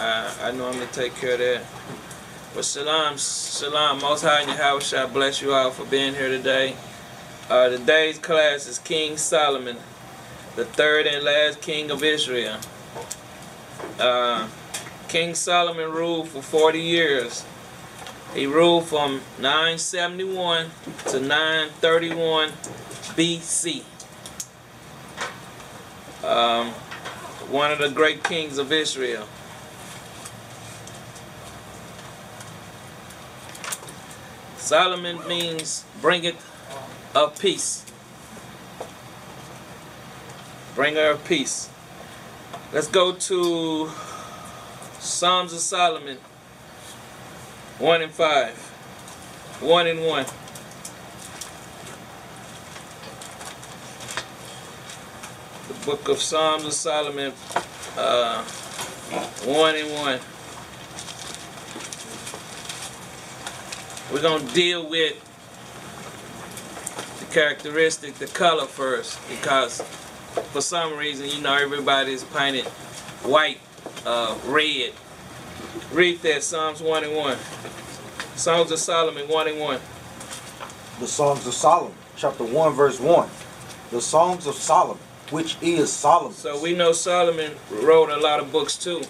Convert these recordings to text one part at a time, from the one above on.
I, know I normally take care of that. But shalom, shalom. Most High and Yahweh shall I bless you all for being here today. Uh, today's class is King Solomon, the third and last king of Israel. Uh, king Solomon ruled for 40 years. He ruled from 971 to 931 BC. Um, one of the great kings of Israel. Solomon means bringeth of peace. Bringer of peace. Let's go to Psalms of Solomon 1 and 5. 1 and 1. The book of Psalms of Solomon uh, 1 and 1. We're going to deal with the characteristic, the color first, because for some reason, you know, everybody's painted white, uh, red. Read that, Psalms 1 and 1. Songs of Solomon 1 and 1. The Songs of Solomon, chapter 1, verse 1. The Songs of Solomon, which is Solomon. So we know Solomon wrote a lot of books too,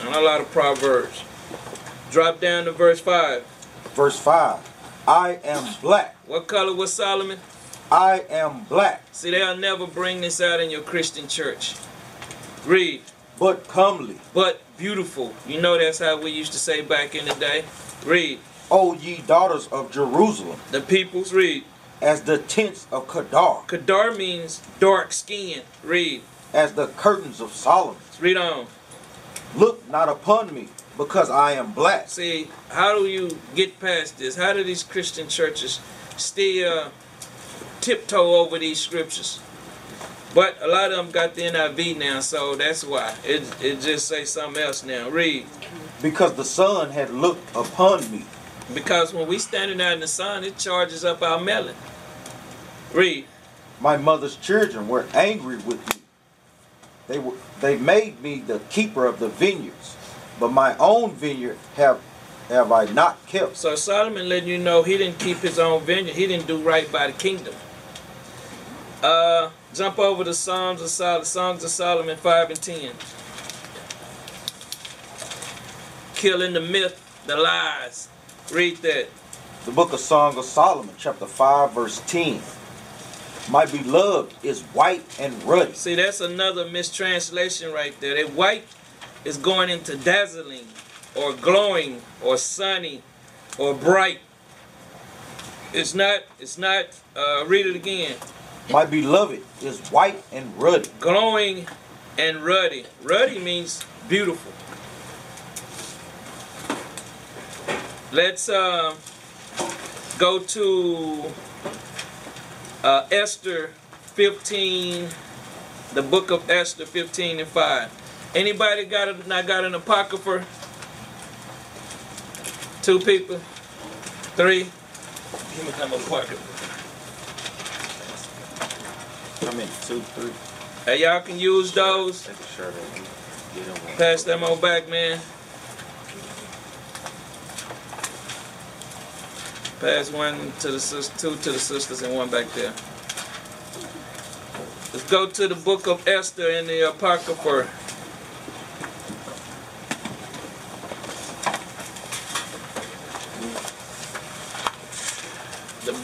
and a lot of proverbs. Drop down to verse 5. Verse 5. I am black. What color was Solomon? I am black, See, they'll never bring this out in your Christian church. Read. but comely. But beautiful. You know that's how we used to say back in the day. Read. O ye daughters of Jerusalem, The peoples read. as the tents of Kedar, Kadar means dark skin. Read. as the curtains of Solomon. Read on. Look not upon me, because I am black. See, how do you get past this? How do these Christian churches still uh, tiptoe over these scriptures? But a lot of them got the NIV now, so that's why. It, it just say something else now. Read. Because the sun had looked upon me. Because when we standing out in the sun, it charges up our melon. Read. My mother's children were angry with me. They were they made me the keeper of the vineyards, but my own vineyard have have I not kept. So Solomon letting you know he didn't keep his own vineyard. He didn't do right by the kingdom. Uh, jump over to Psalms of Sol- Songs of Solomon 5 and 10. Killing the myth, the lies. Read that. The book of Song of Solomon, chapter 5, verse 10. My beloved is white and ruddy. See, that's another mistranslation right there. They white is going into dazzling or glowing or sunny or bright. It's not, it's not, uh, read it again. My beloved is white and ruddy. glowing and ruddy. Ruddy means beautiful. Let's uh, go to uh, Esther 15, the book of Esther 15 and 5. Anybody got a, not got an apocrypha? Two people? Three? Give me some apocrypha. I mean, two, three. Hey, y'all can use those. Pass them on back, man. Pass one to the sis, two to the sisters, and one back there. Let's go to the book of Esther in the Apocrypha.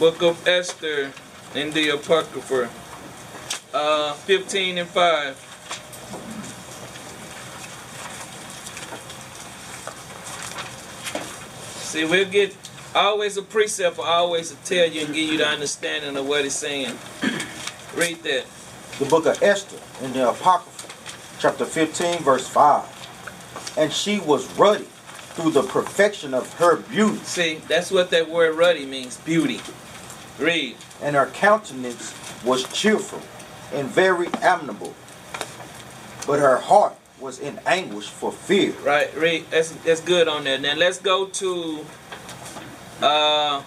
Book of Esther in the Apocrypha. Uh, 15 and 5. See, we'll get always a precept, for always to tell you and give you the understanding of what it's saying. Read that. The book of Esther in the Apocrypha, chapter 15, verse 5. And she was ruddy through the perfection of her beauty, See, that's what that word ruddy means beauty. Read. and her countenance was cheerful and very amiable. But her heart was in anguish for fear. Right, read. That's, that's good on that. Now let's go to uh,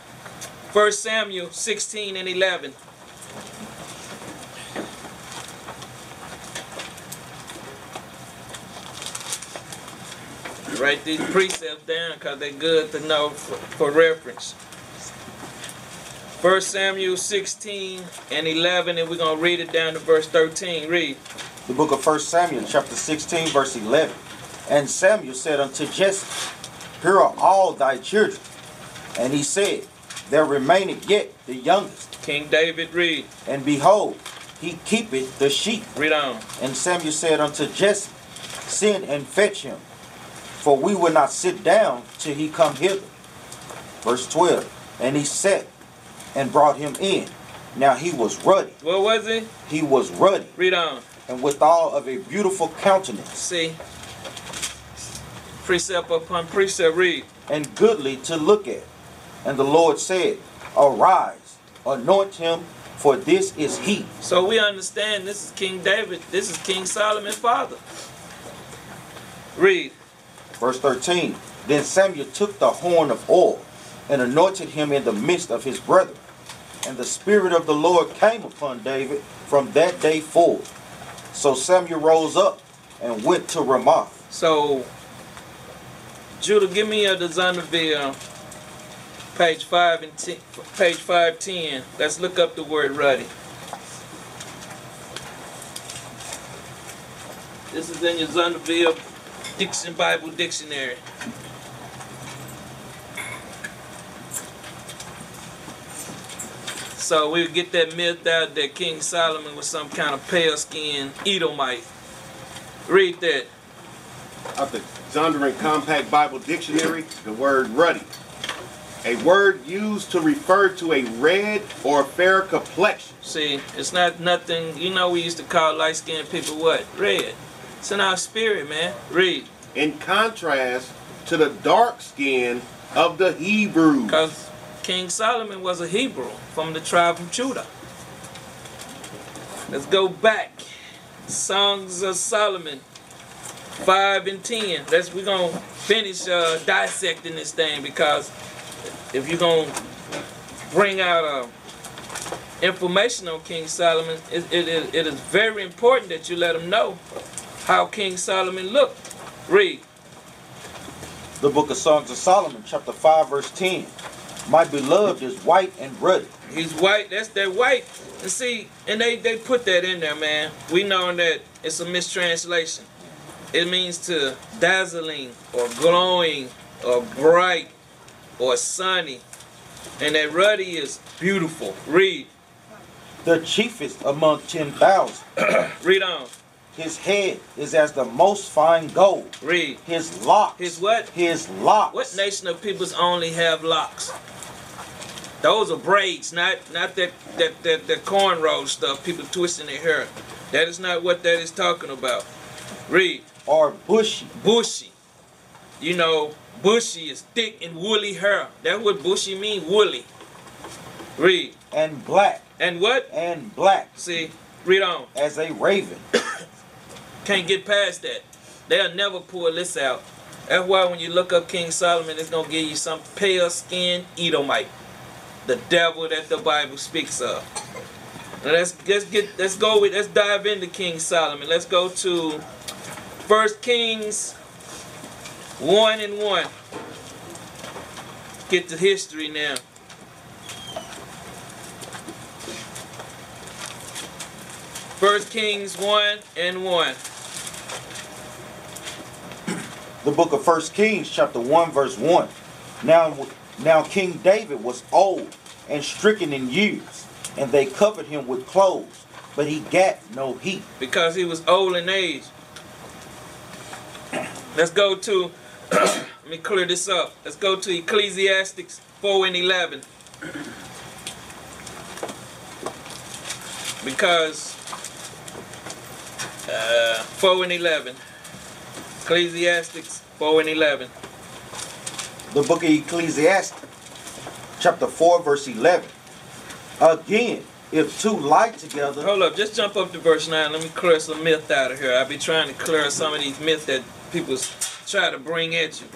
1 Samuel 16 and 11. Write these precepts down because they're good to know for, for reference. 1 Samuel 16 and 11, and we're going to read it down to verse 13. Read. The book of 1 Samuel, chapter 16, verse 11. And Samuel said unto Jesse, Here are all thy children. And he said, There remaineth yet the youngest. King David, read. And behold, he keepeth the sheep. Read on. And Samuel said unto Jesse, Send and fetch him, for we will not sit down till he come hither. Verse 12. And he sat and brought him in. Now he was ruddy. What was it? He was ruddy, Read on. and withal of a beautiful countenance, See. Precept upon precept, read. and goodly to look at. And the Lord said, Arise, anoint him, for this is he. So we understand this is King David. This is King Solomon's father. Read. Verse 13 Then Samuel took the horn of oil and anointed him in the midst of his brethren. And the Spirit of the Lord came upon David from that day forward. So Samuel rose up and went to Ramah. So, Judah, give me a Zondervan, page five and ten, page five ten. Let's look up the word ruddy. This is in your Zondervan Dixon Bible Dictionary. So we get that myth out that King Solomon was some kind of pale skinned Edomite. Read that. Of the Zondervan Compact Bible Dictionary, the word ruddy. A word used to refer to a red or fair complexion. See, it's not nothing. You know, we used to call light skinned people what? Red. It's in our spirit, man. Read. in contrast to the dark skin of the Hebrews. Because King Solomon was a Hebrew from the tribe of Judah. Let's go back. Songs of Solomon, 5 and 10. Let's, we're going to finish uh, dissecting this thing because if you're going to bring out uh, information on King Solomon, it, it, it, it is very important that you let him know how King Solomon looked. Read. The book of Songs of Solomon, chapter 5, verse 10. My beloved is white and ruddy. He's white. That's that white. And see, and they they put that in there, man. We know that it's a mistranslation. It means to dazzling or glowing or bright or sunny. And that ruddy is beautiful. Read. The chiefest among 10,000. Read on. His head is as the most fine gold. Read. His locks. His what? His locks. What nation of peoples only have locks? Those are braids, not not that that that, that cornrow stuff. People twisting their hair. That is not what that is talking about. Read. Or bushy. bushy. You know, bushy is thick and woolly hair. That's what bushy mean, woolly. Read. And black. And what? And black. See, read on. As a raven. Can't get past that. They'll never pull this out. That's why when you look up King Solomon, it's gonna give you some pale skinned Edomite. The devil that the Bible speaks of. Now let's let's get let's go with let's dive into King Solomon. Let's go to First Kings one and one. Get the history now. First Kings one and one. The book of First Kings, chapter 1, verse 1. Now, now King David was old and stricken in years, and they covered him with clothes, but he gat no heat. because he was old in age. Let's go to, let me clear this up. Let's go to Ecclesiastics 4 and 11. Because, uh, 4 and 11. Ecclesiastics 4 and 11. The book of Ecclesiastes, chapter 4, verse 11. Again, if two lie together, Hold up, just jump up to verse 9. Let me clear some myth out of here. I'll be trying to clear some of these myths that people try to bring at you.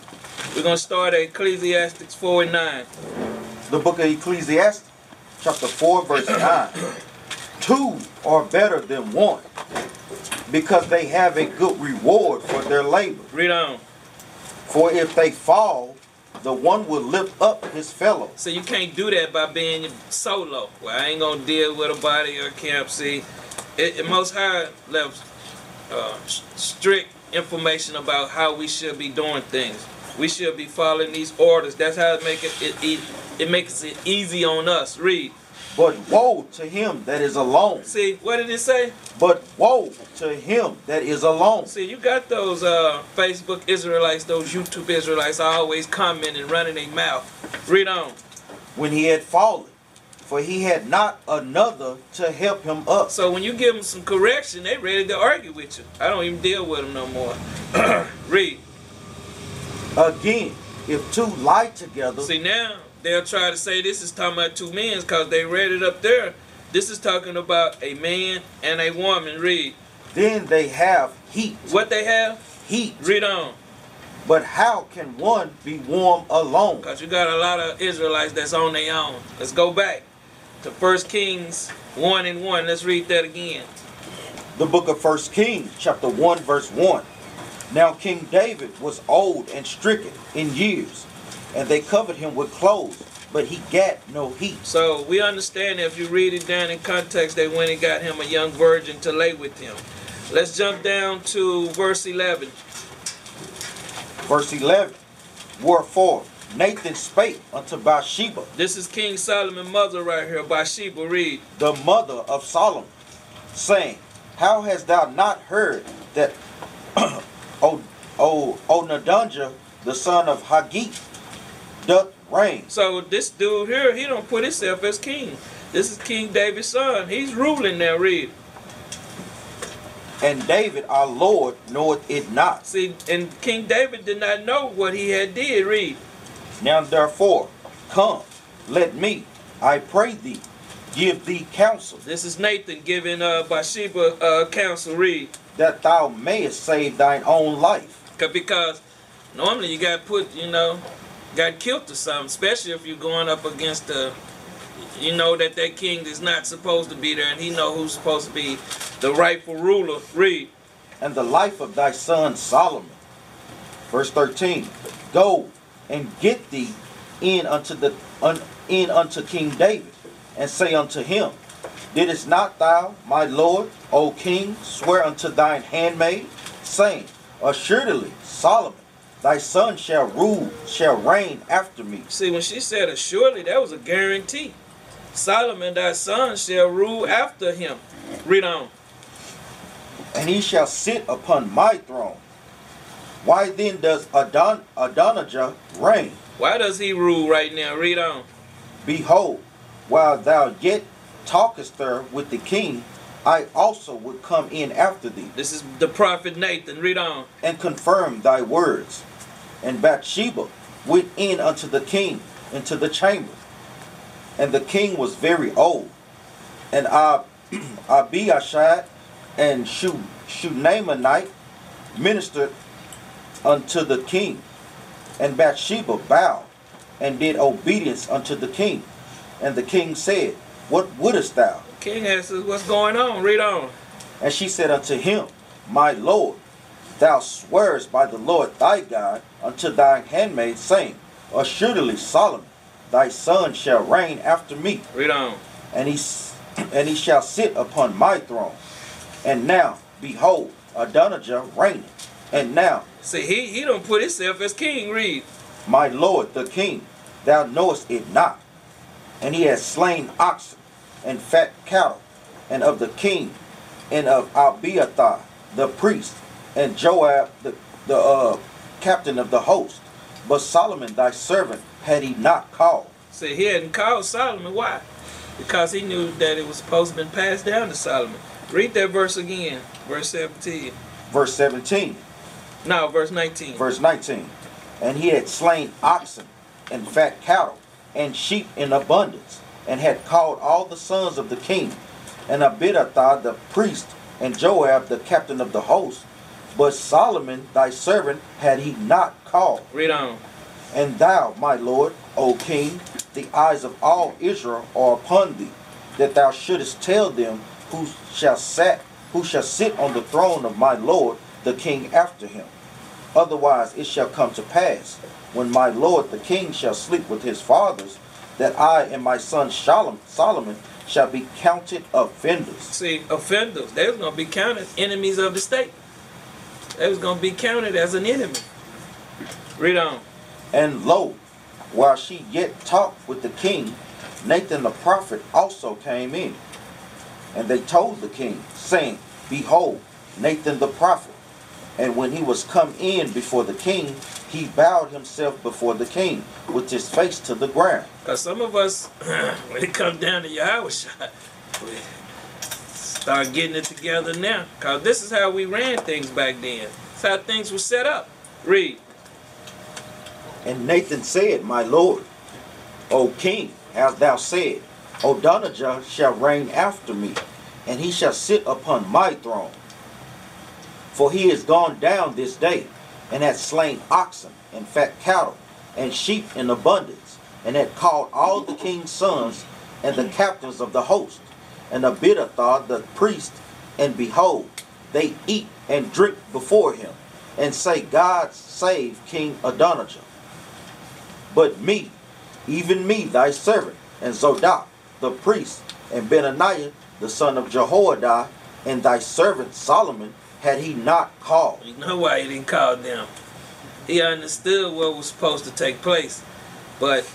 We're going to start at Ecclesiastics 4 and 9. the book of Ecclesiastes, chapter 4, verse 9. Two are better than one, because they have a good reward for their labor. Read on. For if they fall, the one will lift up his fellow. So you can't do that by being solo. Well, I ain't gonna deal with a body or camp. See, it, it Most High left uh, strict information about how we should be doing things. We should be following these orders. That's how it make it it, it, it makes it easy on us. Read. But woe to him that is alone. See, what did it say? But woe to him that is alone. See, you got those uh, Facebook Israelites, those YouTube Israelites, always commenting, running their mouth. Read on. when he had fallen, for he had not another to help him up. So when you give them some correction, they ready to argue with you. I don't even deal with them no more. Read. Again, if two lie together, See now they'll try to say this is talking about two men because they read it up there. This is talking about a man and a woman. Read. then they have heat. What they have? Heat. Read on. But how can one be warm alone? Because you got a lot of Israelites that's on their own. Let's go back to First Kings 1 and 1. Let's read that again. The book of First Kings, chapter 1, verse 1. Now King David was old and stricken in years, and they covered him with clothes, but he got no heat. So we understand if you read it down in context, they went and got him a young virgin to lay with him. Let's jump down to verse 11. Verse 11. Wherefore Nathan spake unto Bathsheba, This is King Solomon's mother right here, Bathsheba. Read. the mother of Solomon, saying, How hast thou not heard that O O Onadonja, the son of Haggith, doth reign? So this dude here, he don't put himself as king. This is King David's son. He's ruling now. Read. And David our Lord knoweth it not. See, and King David did not know what he had did. Read. Now therefore, come, let me, I pray thee, give thee counsel, This is Nathan giving uh, Bathsheba uh, counsel. Read. That thou mayest save thine own life. Because normally you got put, you know, got killed or something, especially if you're going up against the, you know that that king is not supposed to be there, and he know who's supposed to be the rightful ruler. Read. and the life of thy son Solomon. Verse 13 Go and get thee in unto the un, in unto King David, and say unto him, Didst not thou, my lord, O king, swear unto thine handmaid, saying, Assuredly, Solomon, thy son shall rule, shall reign after me. See, when she said surely that was a guarantee. Solomon, thy son, shall rule after him. Read on. and he shall sit upon my throne. Why then does Adon, Adonijah reign? Why does he rule right now? Read on. Behold, while thou yet talkest there with the king, I also would come in after thee, This is the prophet Nathan. Read on. and confirm thy words. And Bathsheba went in unto the king into the chamber. And the king was very old. And Ab- Abishag and Shu- Shunamanite ministered unto the king. And Bathsheba bowed and did obedience unto the king. And the king said, What wouldest thou? King asks, what's going on? Read on. And she said unto him, My lord, thou swearest by the Lord thy God unto thine handmaid, saying, Assuredly Solomon, thy son shall reign after me, Read on. and he and he shall sit upon my throne. And now, behold, Adonijah reigneth. And now, See, he, he don't put himself as king. Read. my lord the king, thou knowest it not. And he has slain oxen and fat cattle, and of the king, and of Abiathar the priest, and Joab the, the uh, captain of the host. But Solomon thy servant had he not called. See, he hadn't called Solomon. Why? Because he knew that it was supposed to have been passed down to Solomon. Read that verse again. Verse 17. Verse 17, No, verse 19. verse 19. And he had slain oxen and fat cattle and sheep in abundance, and had called all the sons of the king, and Abiathar the priest, and Joab the captain of the host. But Solomon thy servant had he not called. Read on. And thou, my lord, O king, the eyes of all Israel are upon thee, that thou shouldest tell them who shall sat, who shall sit on the throne of my lord, the king after him. Otherwise it shall come to pass, when my lord the king shall sleep with his fathers, that I and my son Solomon shall be counted offenders. See, offenders, they was gonna be counted enemies of the state. They was gonna be counted as an enemy. Read on. And lo, while she yet talked with the king, Nathan the prophet also came in. And they told the king, saying, Behold, Nathan the prophet. And when he was come in before the king, he bowed himself before the king with his face to the ground. Cause some of us, when it comes down to Yahweh shot, we start getting it together now. Cause this is how we ran things back then. It's how things were set up. Read. And Nathan said, My lord, O king, as thou said, Adonijah shall reign after me, and he shall sit upon my throne. For he is gone down this day, and hath slain oxen and fat cattle, and sheep in abundance, and had called all the king's sons and the captains of the host, and Abiathar the priest, and behold, they eat and drink before him, and say, God save King Adonijah. But me, even me, thy servant, and Zadok, the priest, and Benaiah, the son of Jehoiada, and thy servant Solomon, had he not called. You know why he didn't call them. He understood what was supposed to take place. But,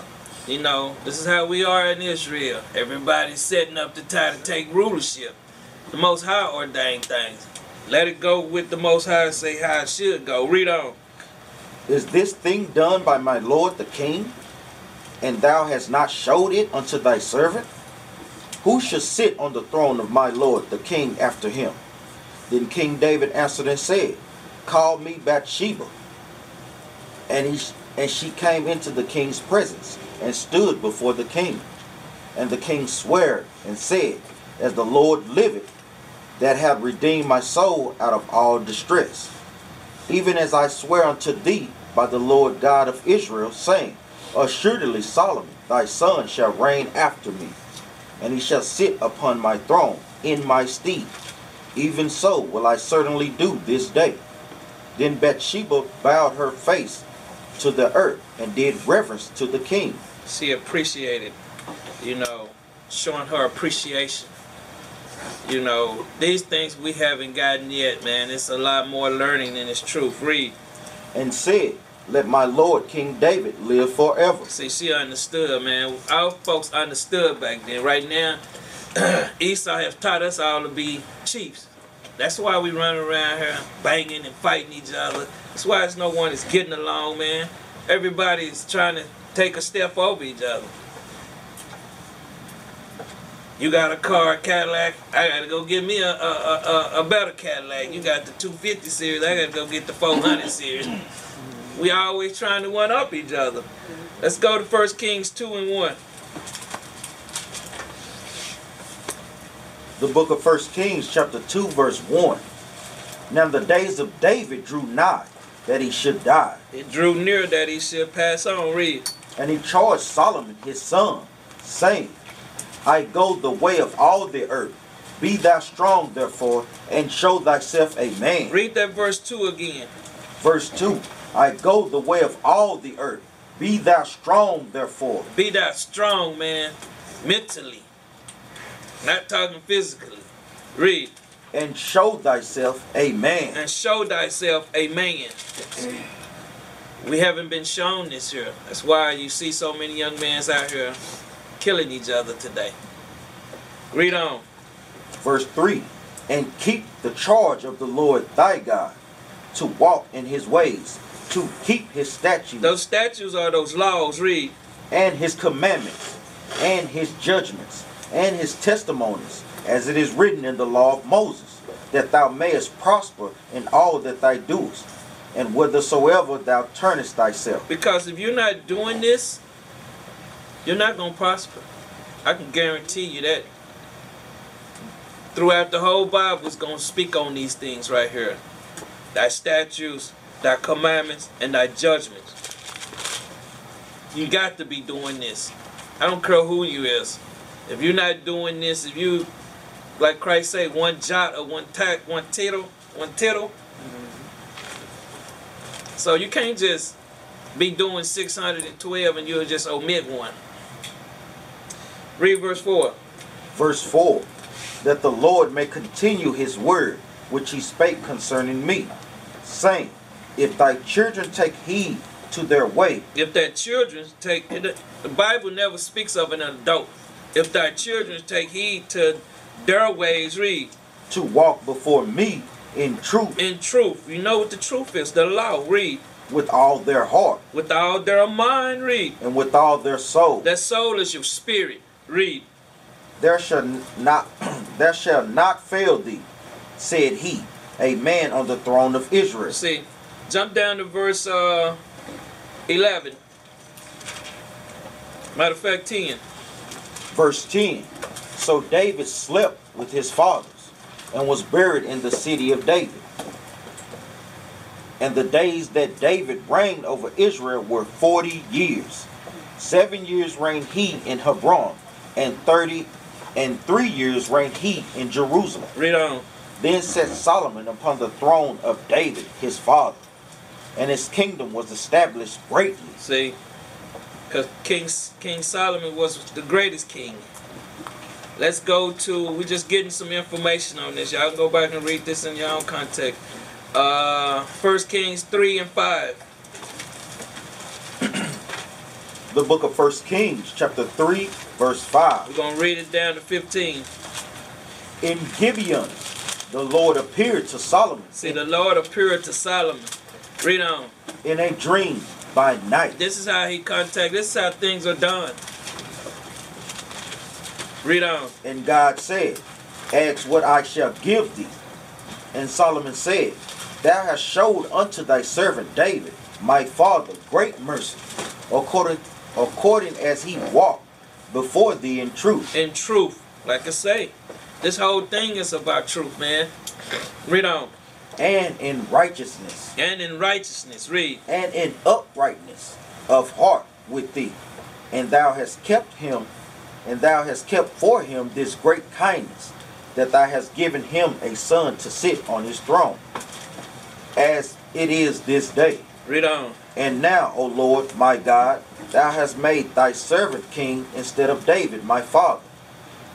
you know, this is how we are in Israel. Everybody's setting up to try to take rulership. The Most High ordained things. Let it go with the Most High and say how it should go. Read on. Is this thing done by my lord the king? And thou hast not showed it unto thy servant? Who shall sit on the throne of my lord the king after him? Then King David answered and said, Call me Bathsheba. And he and she came into the king's presence and stood before the king. And the king sware and said, As the Lord liveth, that have redeemed my soul out of all distress, even as I swear unto thee by the Lord God of Israel, saying, Assuredly Solomon thy son shall reign after me, and he shall sit upon my throne in my stead. Even so will I certainly do this day. Then Bathsheba bowed her face to the earth and did reverence to the king. She appreciated, you know, showing her appreciation. You know, these things we haven't gotten yet, man. It's a lot more learning than it's truth. Read. and said, Let my Lord King David live forever. See, she understood, man. Our folks understood back then. Right now, Esau have taught us all to be chiefs. That's why we run around here banging and fighting each other. That's why it's no one is getting along, man. Everybody's trying to take a step over each other. You got a car, a Cadillac. I gotta go get me a, a, a, a, better Cadillac. You got the 250 series. I gotta go get the 400 series. We always trying to one up each other. Let's go to First Kings 2 and 1. The book of First Kings, chapter 2, verse 1. Now the days of David drew nigh that he should die, It drew near that he should pass on. Read. and he charged Solomon his son, saying, I go the way of all the earth. Be thou strong, therefore, and show thyself a man. Read that verse 2 again. Verse 2 I go the way of all the earth. Be thou strong, therefore, Be thou strong, man, mentally. Not talking physically. Read. And show thyself a man. And show thyself a man. We haven't been shown this here. That's why you see so many young men out here killing each other today. Read on. Verse 3 And keep the charge of the Lord thy God, to walk in his ways, to keep his statutes Those statutes are those laws. Read. and his commandments, and his judgments, and his testimonies, as it is written in the law of Moses, that thou mayest prosper in all that thou doest, and whithersoever thou turnest thyself. Because if you're not doing this, you're not going to prosper. I can guarantee you that. Throughout the whole Bible, it's going to speak on these things right here. Thy statutes, thy commandments, and thy judgments. You got to be doing this. I don't care who you is. If you're not doing this, if you, like Christ say, one jot or one tack, one tittle, one tittle, mm-hmm. So you can't just be doing 612 and you'll just omit one. Read verse 4. Verse 4 That the Lord may continue his word, which he spake concerning me, saying, If thy children take heed to their way, If thy children take, the Bible never speaks of an adult. If thy children take heed to their ways, read, to walk before me in truth in truth. You know what the truth is, the law, read. with all their heart With all their mind, read. and with all their soul, That soul is your spirit, read. there shall not there shall not fail thee, said he, a man on the throne of Israel. See, jump down to verse uh, 11. Matter of fact, 10. Verse 10 So David slept with his fathers and was buried in the city of David. And the days that David reigned over Israel were 40 years. Seven years reigned he in Hebron, and 30 and three years reigned he in Jerusalem. Read on. Then set Solomon upon the throne of David his father, and his kingdom was established greatly. See, because King King Solomon was the greatest king. Let's go to. We're just getting some information on this. Y'all go back and read this in your own context. Uh, First Kings three and five. The book of First Kings, chapter 3, verse 5. We're gonna read it down to fifteen. In Gibeon, the Lord appeared to Solomon See, the Lord appeared to Solomon. Read on. in a dream by night. This is how he contact. This is how things are done. Read on. And God said, Ask what I shall give thee. And Solomon said, Thou hast showed unto thy servant David, my father, great mercy, according, according as he walked before thee in truth. In truth, like I say, this whole thing is about truth, man. Read on. and in righteousness, And in righteousness. Read. and in uprightness of heart with thee. And thou hast kept him, and thou hast kept for him this great kindness, that thou hast given him a son to sit on his throne, as it is this day. Read on. And now, O Lord my God, thou hast made thy servant king instead of David my father.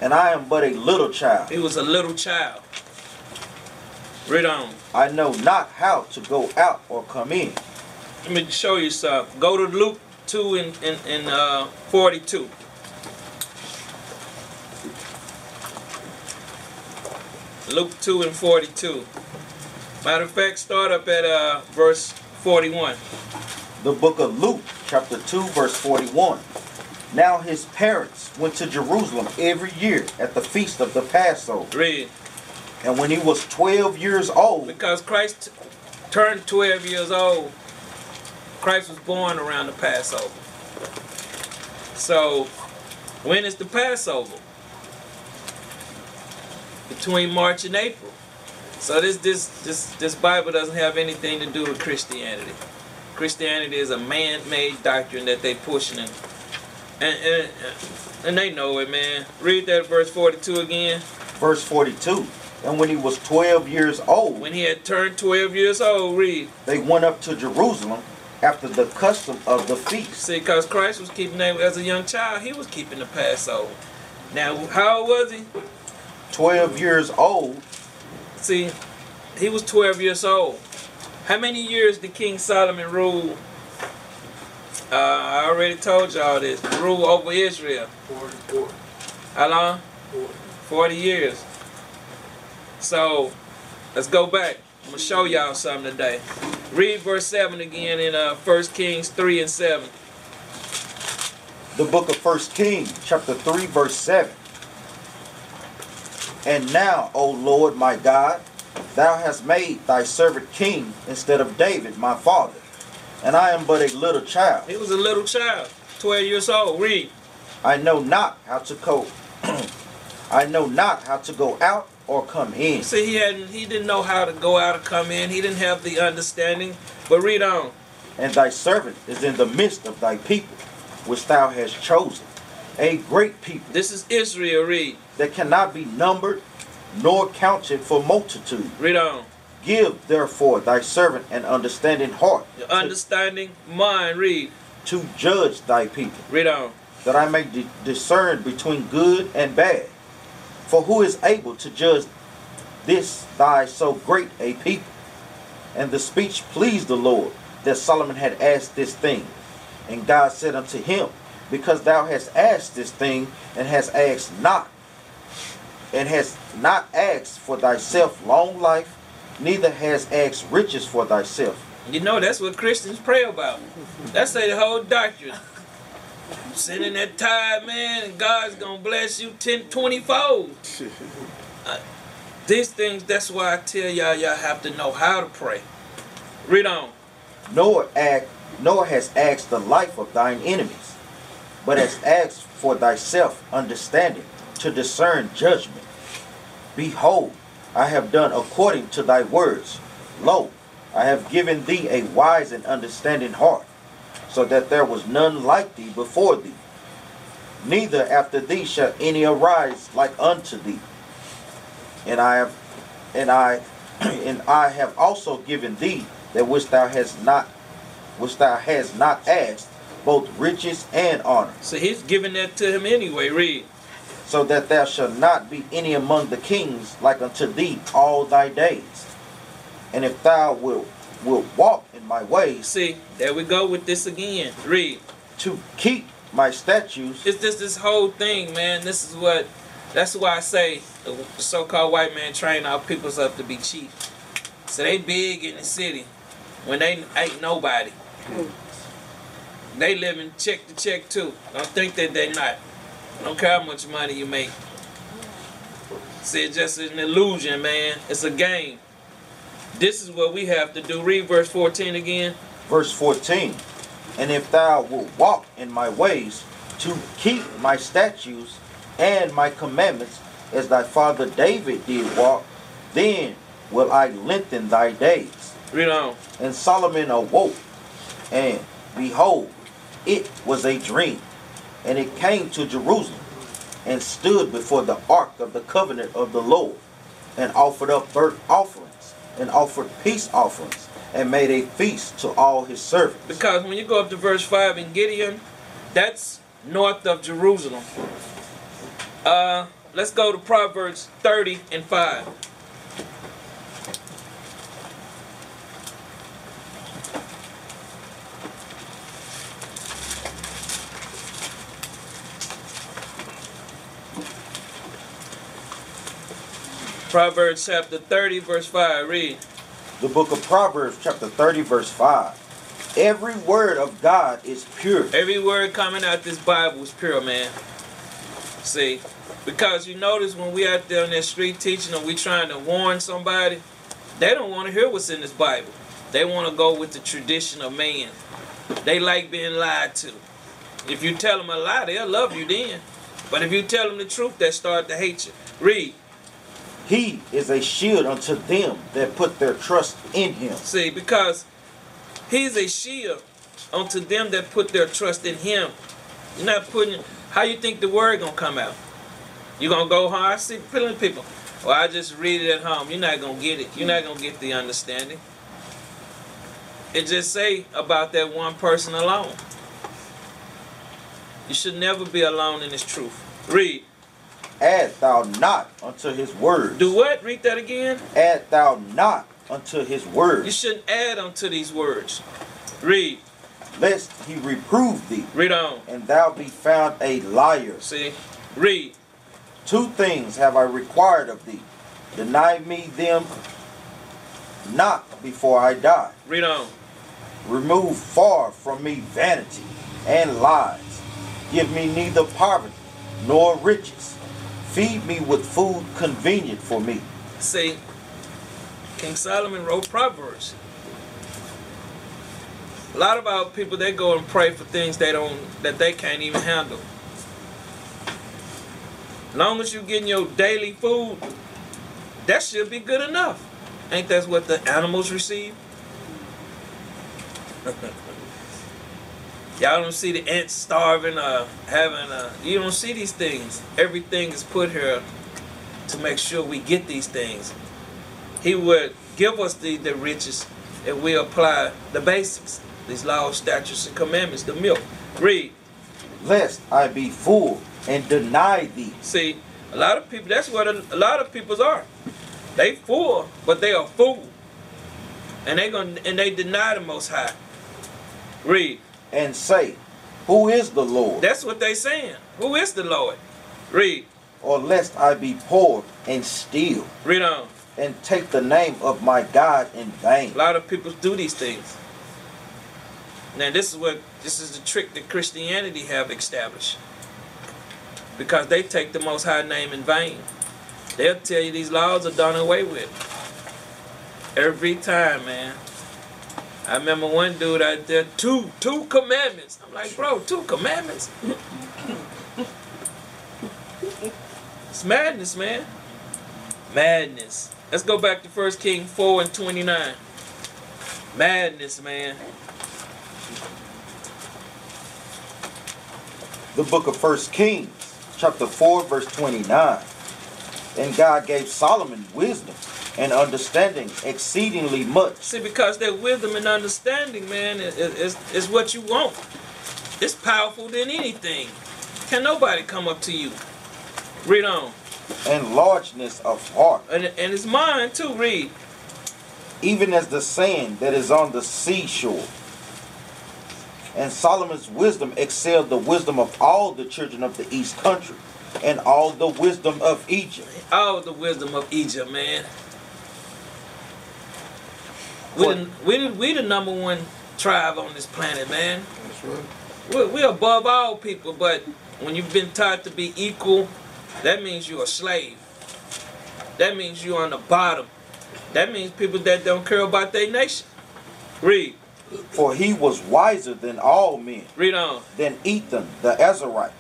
And I am but a little child. He was a little child. Read on. I know not how to go out or come in. Let me show you something. Go to Luke 2 and, and, and uh, 42. Luke 2 and 42. Matter of fact, start up at uh, verse 41. the book of Luke, chapter 2, verse 41. Now his parents went to Jerusalem every year at the feast of the Passover. Read. And when he was 12 years old, Because Christ turned 12 years old, Christ was born around the Passover. So, when is the Passover? Between March and April. So this this this this Bible doesn't have anything to do with Christianity. Christianity is a man-made doctrine that they pushing and and, and they know it, man. Read that verse 42 again. verse 42. And when he was 12 years old, When he had turned 12 years old, read. they went up to Jerusalem after the custom of the feast. See, because Christ was keeping that as a young child, he was keeping the Passover. Now, how old was he? 12 years old, See, he was 12 years old. How many years did King Solomon rule? Uh, I already told y'all this. Rule over Israel. Forty-four. How long? Forty. 40 years. So, let's go back. I'm going to show y'all something today. Read verse 7 again in uh, 1 Kings 3 and 7. the book of First Kings, chapter 3, verse 7. And now, O Lord my God, thou hast made thy servant king instead of David my father, and I am but a little child. He was a little child, 12 years old. Read. I know not how to go. I know not how to go out or come in. See, he hadn't. He didn't know how to go out or come in. He didn't have the understanding. But read on. And thy servant is in the midst of thy people, which thou hast chosen, a great people This is Israel. Read. That cannot be numbered nor counted for multitude. Read on. Give therefore thy servant an understanding heart Your understanding mind. Read. to judge thy people, Read on. that I may di- discern between good and bad. For who is able to judge this thy so great a people? And the speech pleased the Lord that Solomon had asked this thing. And God said unto him, Because thou hast asked this thing, and hast asked not, and hast not asked for thyself long life, neither hast asked riches for thyself. You know that's what Christians pray about. That's the whole doctrine. Sending that tithe, man, and God's gonna bless you 10, 20 fold. Uh, these things, that's why I tell y'all, y'all have to know how to pray. Read on. Nor act, nor has asked the life of thine enemies, but has asked for thyself understanding to discern judgment. Behold, I have done according to thy words. Lo, I have given thee a wise and understanding heart, so that there was none like thee before thee. Neither after thee shall any arise like unto thee. And I have, and I, and I have also given thee that which thou hast not, which thou hast not asked, both riches and honor, So he's giving that to him anyway. Read. So that there shall not be any among the kings like unto thee all thy days. And if thou wilt, wilt walk in my ways See, there we go with this again. Read. to keep my statutes, It's just this whole thing, man. This is what. That's why I say the so-called white man train our peoples up to be cheap. So they big in the city when they ain't nobody. Hmm. They living check to check too. Don't think that they not. Don't care how much money you make. See, it's just an illusion, man. It's a game. This is what we have to do. Read verse 14 again. verse 14. And if thou wilt walk in my ways to keep my statutes and my commandments as thy father David did walk, then will I lengthen thy days. Read on. And Solomon awoke, and behold, it was a dream. And it came to Jerusalem, and stood before the ark of the covenant of the Lord, and offered up burnt offerings, and offered peace offerings, and made a feast to all his servants. Because when you go up to verse 5 in Gibeon, that's north of Jerusalem. Uh, let's go to Proverbs 30 and 5. Proverbs chapter 30, verse 5. Read. The book of Proverbs, chapter 30, verse 5. Every word of God is pure. Every word coming out this Bible is pure, man. See, because you notice when we out there on that street teaching or we trying to warn somebody, they don't want to hear what's in this Bible. They want to go with the tradition of man. They like being lied to. If you tell them a lie, they'll love you then. But if you tell them the truth, they start to hate you. Read. He is a shield unto them that put their trust in him. See, because he's a shield unto them that put their trust in him. You're not putting how you think the word gonna come out. You're gonna go home. I see plenty people. Well, I just read it at home. You're not gonna get it. You're not gonna get the understanding. It just say about that one person alone. You should never be alone in this truth. Read. Add thou not unto his words. Do what? Read that again. Add thou not unto his words. You shouldn't add unto these words. Read. lest he reprove thee, Read on. and thou be found a liar. See? Read. Two things have I required of thee. Deny me them not before I die. Read on. Remove far from me vanity and lies. Give me neither poverty nor riches. Feed me with food convenient for me. See, King Solomon wrote Proverbs. A lot of our people they go and pray for things they don't that they can't even handle. Long as you getting your daily food, that should be good enough. Ain't that what the animals receive? Y'all don't see the ants starving, uh, having, uh, you don't see these things. Everything is put here to make sure we get these things. He would give us the, the riches and we apply the basics, these laws, statutes, and commandments, the milk. Read. lest I be full and deny thee. See, a lot of people, that's what a, a lot of people's are. They fool, but they are fool. And they gonna and they deny the most high. Read. And say, Who is the Lord? That's what they saying. Who is the Lord? Read. Or lest I be poor and steal, Read on. and take the name of my God in vain. A lot of people do these things. Now this is what this is the trick that Christianity have established. Because they take the most high name in vain. They'll tell you these laws are done away with. Every time, man. I remember one dude out there, two two commandments. I'm like, bro, two commandments? it's madness, man. Madness. Let's go back to 1 King 4 and 29. Madness, man. The book of First Kings, chapter 4, verse 29. And God gave Solomon wisdom and understanding exceedingly much. See, because that wisdom and understanding, man, is, is, is what you want. It's powerful than anything. Can nobody come up to you? Read on. and largeness of heart, And, and it's mine too, read. even as the sand that is on the seashore. And Solomon's wisdom excelled the wisdom of all the children of the east country, and all the wisdom of Egypt. All the wisdom of Egypt, man. We the, we, we the number one tribe on this planet, man. That's right. We're, we're above all people, but when you've been taught to be equal, that means you're a slave. That means you're on the bottom. That means people that don't care about their nation. Read. For he was wiser than all men, Read on. than Ethan the Ezrahite,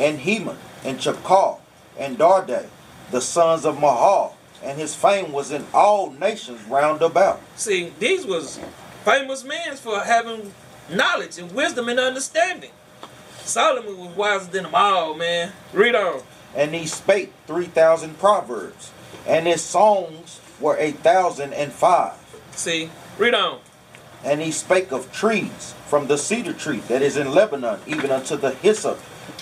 and Heman, and Chakar, and Darda, the sons of Mahol, and his fame was in all nations round about. See, these was famous men for having knowledge and wisdom and understanding. Solomon was wiser than them all, man. Read on. And he spake three thousand proverbs, and his songs were a thousand and five. See, read on. And he spake of trees, from the cedar tree that is in Lebanon, even unto the hyssop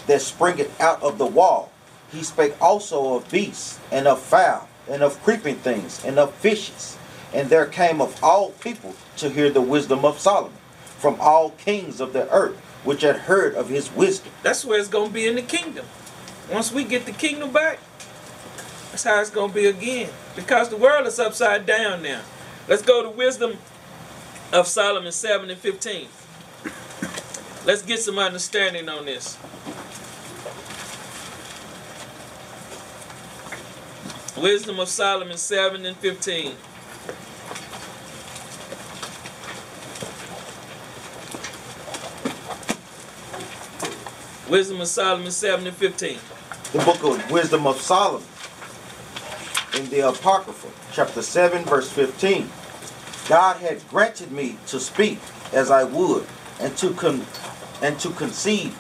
that springeth out of the wall. He spake also of beasts, and of fowl, and of creeping things, and of fishes. And there came of all people to hear the wisdom of Solomon, from all kings of the earth, which had heard of his wisdom. That's where it's gonna be in the kingdom. Once we get the kingdom back, that's how it's gonna be again. Because the world is upside down now. Let's go to wisdom of Solomon 7 and 15. Let's get some understanding on this. Wisdom of Solomon 7 and 15. Wisdom of Solomon 7 and 15. The book of Wisdom of Solomon, in the Apocrypha, chapter 7, verse 15. God had granted me to speak as I would, and to con- and to conceive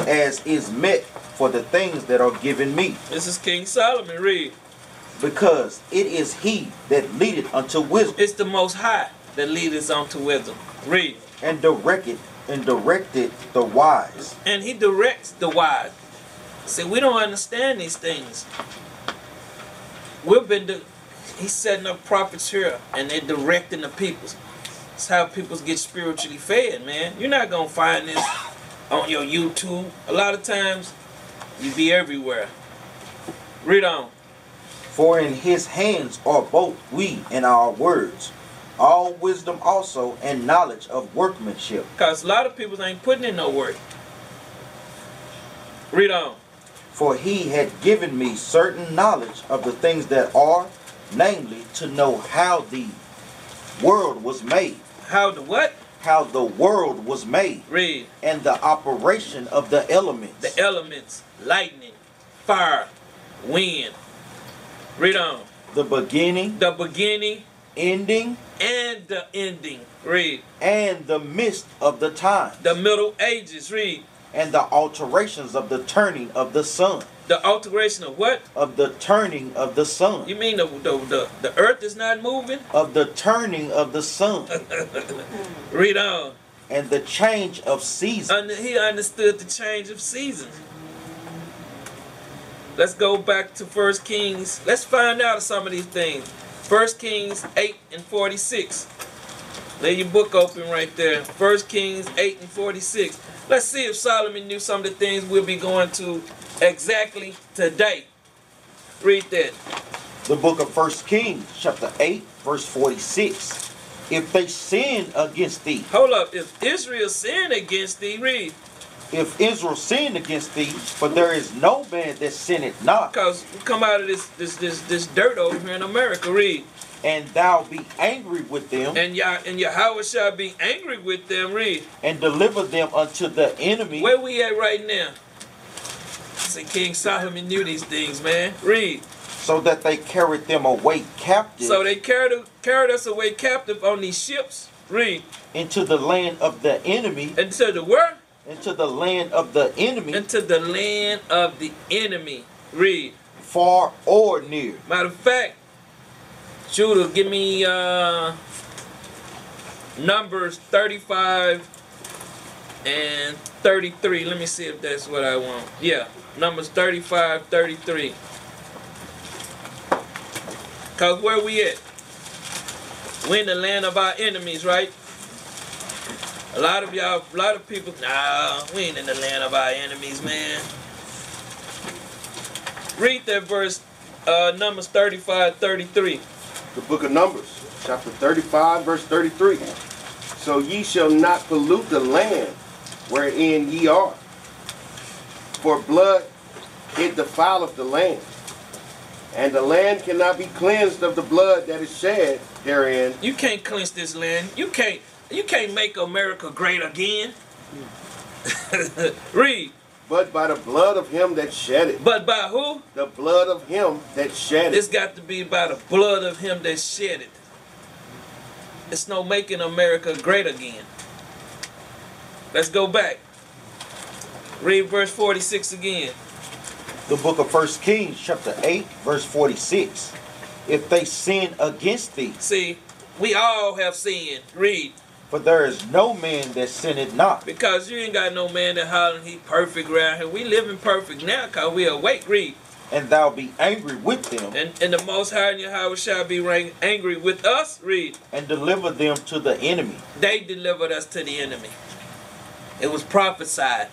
as is met for the things that are given me, This is King Solomon. Read. Because it is he that leadeth unto wisdom, It's the Most High that leadeth unto wisdom. Read. and directed and directed the wise. And he directs the wise. See, we don't understand these things. We've been, he's setting up prophets here, and they're directing the people. It's how people get spiritually fed, man. You're not going to find this on your YouTube. A lot of times, you be everywhere. Read on. For in his hands are both we and our words, all wisdom also and knowledge of workmanship. Because a lot of people ain't putting in no work. Read on. For he had given me certain knowledge of the things that are, namely, to know how the world was made, How the what? how the world was made, Read. and the operation of the elements, The elements, lightning, fire, wind. Read on. the beginning, The beginning ending, and the ending. Read. and the midst of the time, The Middle Ages. Read. and the alterations of the turning of the sun. The alteration of what? Of the turning of the sun. You mean the the, the, the earth is not moving? Of the turning of the sun. Read on. And the change of seasons. He understood the change of seasons. Let's go back to First Kings. Let's find out some of these things. First Kings 8 and 46. Lay your book open right there. First Kings 8 and 46. Let's see if Solomon knew some of the things we'll be going to exactly today. Read that. The book of First Kings, chapter 8, verse 46. If they sin against thee, Hold up. If Israel sin against thee, read. If Israel sinned against thee, but there is no man that sinneth not, Because we come out of this this this this dirt over here in America, read. and thou be angry with them, And Yah and Yahweh shall be angry with them, read. and deliver them unto the enemy, Where we at right now? Say King Solomon knew these things, man. Read. so that they carried them away captive So they carried carried us away captive on these ships. Read. into the land of the enemy, Into the where? Into the land of the enemy, Into the land of the enemy. Read. far or near. Matter of fact, Judah, give me uh numbers 35 and 33. Let me see if that's what I want. Yeah, numbers 35, 33. Cause where we at? We in the land of our enemies, right? A lot of y'all, a lot of people, nah, we ain't in the land of our enemies, man. Read that verse, uh, Numbers 35, 33. The book of Numbers, chapter 35, verse 33. So ye shall not pollute the land wherein ye are. For blood it defileth the land. And the land cannot be cleansed of the blood that is shed therein. You can't cleanse this land. You can't you can't make America great again. Hmm. Read. But by the blood of him that shed it. But by who? The blood of him that shed it. It's got to be by the blood of him that shed it. It's no making America great again. Let's go back. Read verse 46 again. The book of First Kings, chapter 8, verse 46. If they sin against thee, See, we all have sinned. Read. For there is no man that sinneth not, Because you ain't got no man that hollering he perfect around here. We living perfect now because we awake. Read. and thou be angry with them, And, and the Most High and Yahweh shall be angry with us. Read. and deliver them to the enemy. They delivered us to the enemy. It was prophesied.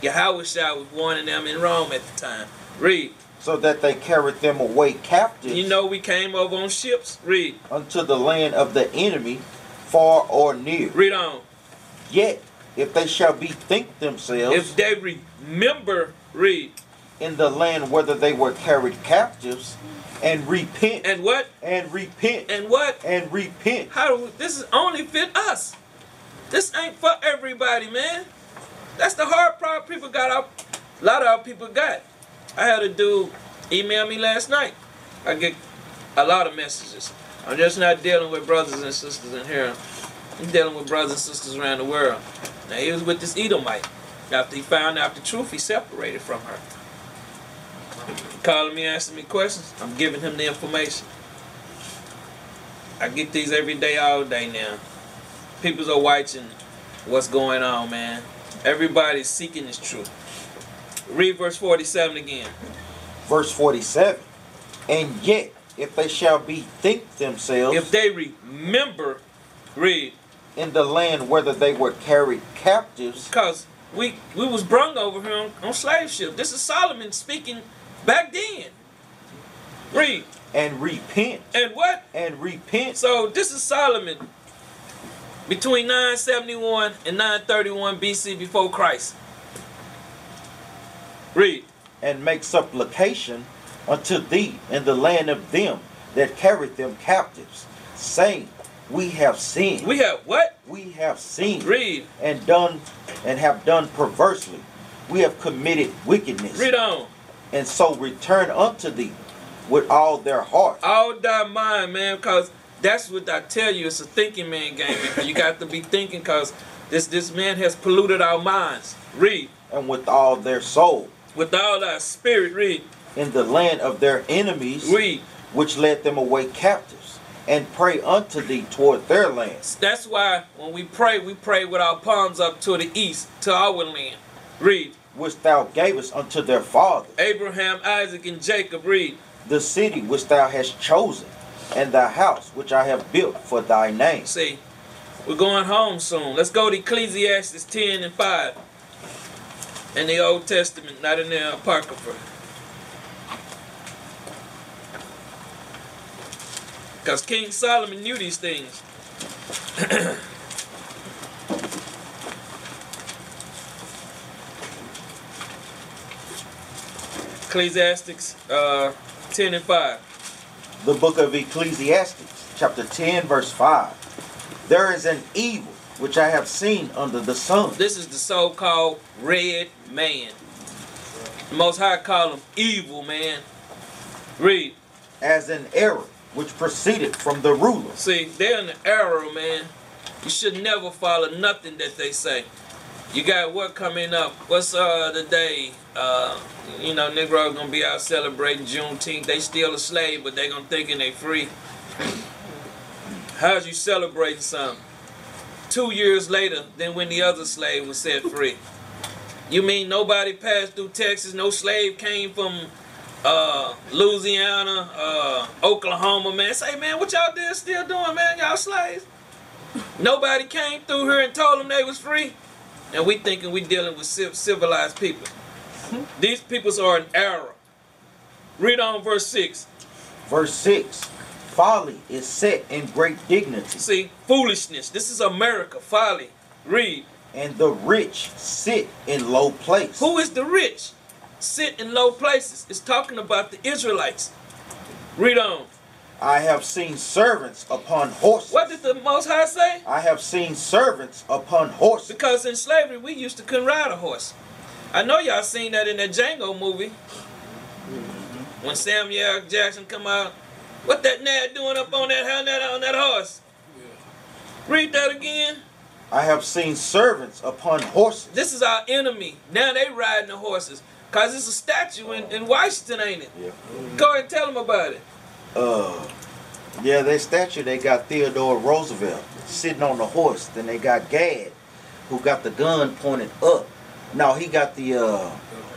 Yahawashi was warning them in Rome at the time. Read. so that they carried them away captive You know we came over on ships. Read. unto the land of the enemy, far or near. Read on. Yet, if they shall bethink themselves If they remember, read. in the land whether they were carried captives, and repent, And what? and repent, And what? and repent, How do we, this is only fit us. This ain't for everybody, man. That's the hard problem people got out. A lot of our people got. I had a dude email me last night. I get a lot of messages. I'm just not dealing with brothers and sisters in here. I'm dealing with brothers and sisters around the world. Now he was with this Edomite. After he found out the truth, he separated from her. Calling me, asking me questions. I'm giving him the information. I get these every day, all day now. People's are watching what's going on, man. Everybody's seeking this truth. Read verse 47 again. verse 47. And yet, if they shall bethink themselves If they remember, read, in the land whether they were carried captives, because we we was brung over here on, on slave ship. This is Solomon speaking back then. Read. and repent, And what? and repent, So this is Solomon between 971 and 931 BC before Christ. Read. and make supplication unto thee in the land of them that carried them captives, saying, We have sinned, We have what? we have sinned, Read. and done and have done perversely. We have committed wickedness, Read on. and so return unto thee with all their heart. All thy mind, man, because that's what I tell you. It's a thinking man game. You got to be thinking because this, this man has polluted our minds. Read. and with all their soul with all our spirit, read, in the land of their enemies, read. which led them away captives, and pray unto thee toward their lands. That's why when we pray, we pray with our palms up to the east, to our land. Read. which thou gavest unto their father. Abraham, Isaac, and Jacob, read. the city which thou hast chosen, and the house which I have built for thy name. See, we're going home soon. Let's go to Ecclesiastes 10 and 5. In the Old Testament, not in the Apocrypha. Because King Solomon knew these things. Ecclesiastics uh, 10 and 5. The book of Ecclesiastes, chapter 10, verse 5. There is an evil which I have seen under the sun, This is the so-called red man. The Most High call him evil man. Read. as an error which proceeded from the ruler. See, they're in the error, man. You should never follow nothing that they say. You got what coming up? What's uh the day? Uh, you know, Negroes gonna be out celebrating Juneteenth. They still a slave, but they gonna thinking they free. How's you celebrating something? Two years later than when the other slave was set free. You mean nobody passed through Texas? No slave came from uh, Louisiana, uh, Oklahoma, man. Say, man, what y'all did still doing, man? Y'all slaves. Nobody came through here and told them they was free. And we thinking we dealing with civilized people. These peoples are an error. Read on verse 6. Verse 6 Folly is set in great dignity, See, foolishness. This is America. Folly. Read. and the rich sit in low place. Who is the rich? Sit in low places. It's talking about the Israelites. Read on. I have seen servants upon horses. What did the Most High say? I have seen servants upon horses. Because in slavery, we used to couldn't ride a horse. I know y'all seen that in that Django movie. When Samuel Jackson come out, what that Ned doing up on that on that on that horse? Read that again. I have seen servants upon horses. This is our enemy. Now they riding the horses. Cause it's a statue in, in Washington, ain't it? Yeah. Go ahead and tell them about it. Uh, yeah, they statue, they got Theodore Roosevelt sitting on the horse. Then they got Gad, who got the gun pointed up. No, he got the, uh,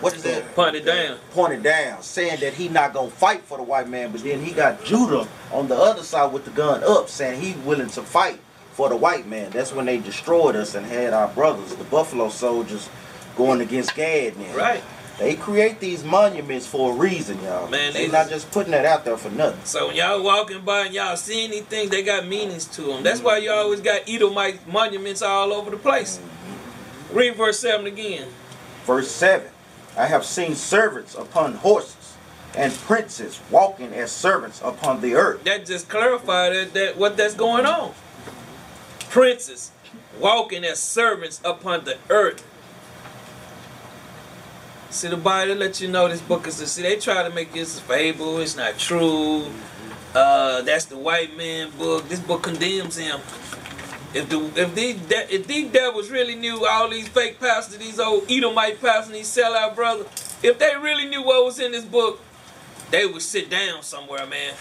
what is that? Point it down. Pointed down, saying that he not going to fight for the white man. But then he got Judah on the other side with the gun up, saying he willing to fight for the white man. That's when they destroyed us and had our brothers, the Buffalo soldiers, going against Gad now. Right. They create these monuments for a reason, y'all. Man, they they- not just putting that out there for nothing. So when y'all walking by and y'all see anything, they got meanings to them. That's why you always got Edomite monuments all over the place. Mm-hmm. Read verse 7 again. Verse 7 I have seen servants upon horses, and princes walking as servants upon the earth. That just clarified that, that what that's going on. Princes walking as servants upon the earth. See the Bible let you know this book is see they try to make this a fable, it's not true. Uh that's the white man book. This book condemns him. If the if these de- if these devils really knew all these fake pastors, these old Edomite pastors, these sellout brothers, if they really knew what was in this book, they would sit down somewhere, man.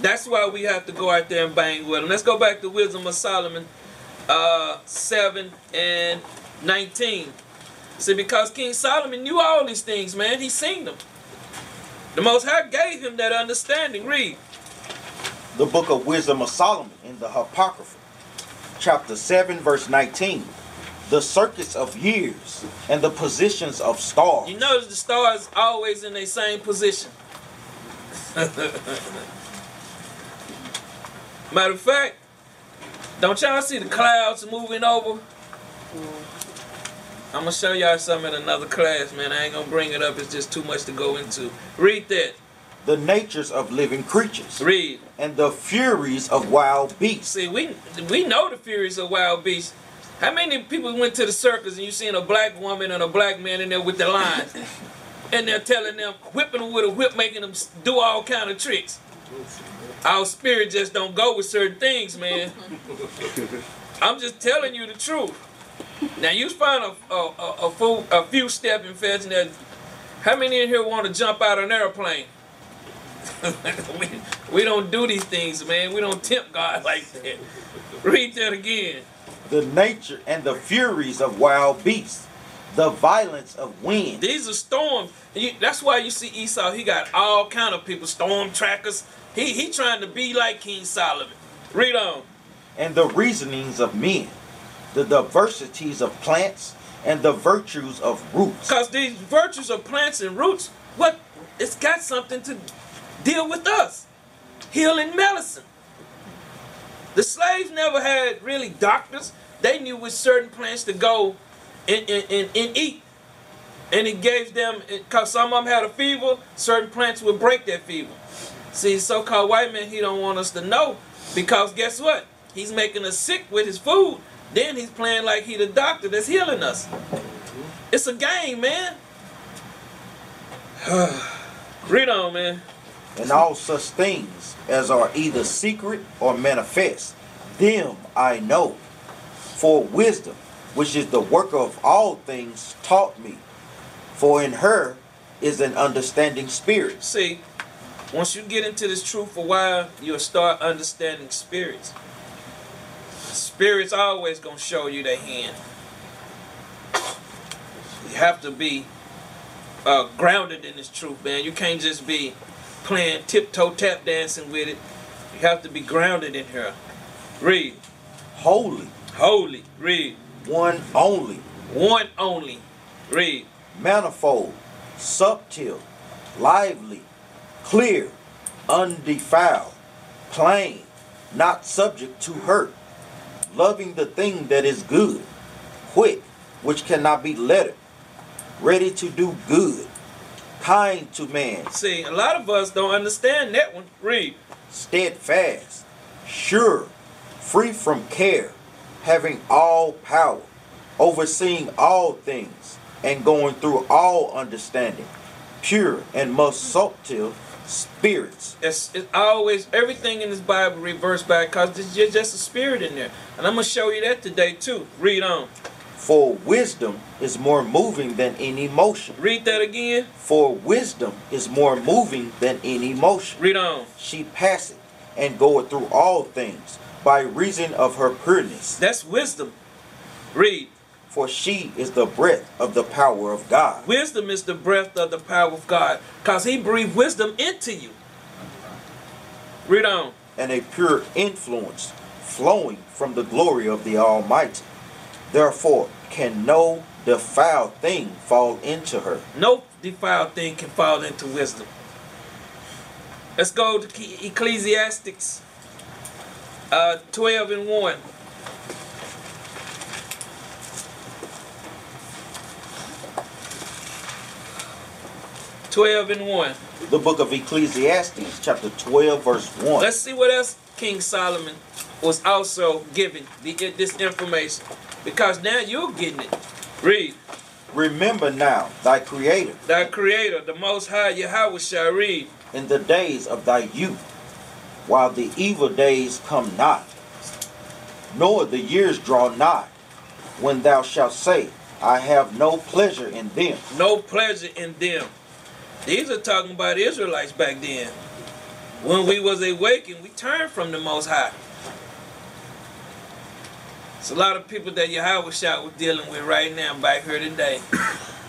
That's why we have to go out there and bang with them. Let's go back to Wisdom of Solomon, uh, 7 and 19. See, because King Solomon knew all these things, man. He seen them. The Most High gave him that understanding. Read. The book of Wisdom of Solomon in the Apocrypha, chapter 7, verse 19. The circuits of years and the positions of stars. You notice the stars always in their same position. Matter of fact, don't y'all see the clouds moving over? Mm. I'm gonna show y'all something in another class, man. I ain't gonna bring it up. It's just too much to go into. Read that. the natures of living creatures Read. and the furies of wild beasts. See, we we know the furies of wild beasts. How many people went to the circus and you seen a black woman and a black man in there with the lines, and they're telling them, whipping them with a whip, making them do all kind of tricks. Our spirit just don't go with certain things, man. I'm just telling you the truth. Now you find a a, a, a, few, a few stepping feds that. How many in here want to jump out of an airplane? we, we don't do these things, man. We don't tempt God like that. Read that again. The nature and the furies of wild beasts, the violence of wind, These are storms. You- That's why you see Esau. He got all kind of people, storm trackers. He he trying to be like King Solomon. Read on. and the reasonings of men, the diversities of plants, and the virtues of roots. Because these virtues of plants and roots, what it's got something to deal with us. Healing medicine. The slaves never had really doctors. They knew which certain plants to go and, and, and, and eat. And it gave them, because some of them had a fever, certain plants would break that fever. See, so-called white man, he don't want us to know. Because guess what? He's making us sick with his food. Then he's playing like he the doctor that's healing us. It's a game, man. Read on, man. and all such things as are either secret or manifest, them I know. For wisdom, which is the worker of all things, taught me. For in her is an understanding spirit. See, once you get into this truth for a while, you'll start understanding spirits. Spirits always gonna show you their hand. You have to be uh, grounded in this truth, man. You can't just be playing tiptoe tap dancing with it. You have to be grounded in here. Read. Holy, Holy. Read. one only, One only. Read. manifold, subtle, lively, clear, undefiled, plain, not subject to hurt, loving the thing that is good, quick, which cannot be lettered, ready to do good, kind to man, See, a lot of us don't understand that one. Read. steadfast, sure, free from care, having all power, overseeing all things, and going through all understanding, pure and most subtle spirits, It's, it's always everything in this Bible reversed back because there's just a spirit in there. And I'm gonna show you that today too. Read on. for wisdom is more moving than any motion. Read that again. For wisdom is more moving than any motion. Read on. She passeth and goeth through all things by reason of her pureness. That's wisdom. Read. For she is the breath of the power of God. Wisdom is the breath of the power of God because He breathed wisdom into you. Read on. and a pure influence flowing from the glory of the Almighty. Therefore, can no defiled thing fall into her. No defiled thing can fall into wisdom. Let's go to Ecclesiastics uh, 12 and 1. Twelve and one. The book of Ecclesiastes, chapter 12, verse 1. Let's see what else King Solomon was also giving the, this information, because now you're getting it. Read. Remember now thy Creator Thy Creator, the Most High Yahawashi read. in the days of thy youth, while the evil days come not, nor the years draw nigh, when thou shalt say, I have no pleasure in them. no pleasure in them. These are talking about Israelites back then. When we was awakened, we turned from the Most High. It's a lot of people that Yahawashi was dealing with right now back here today.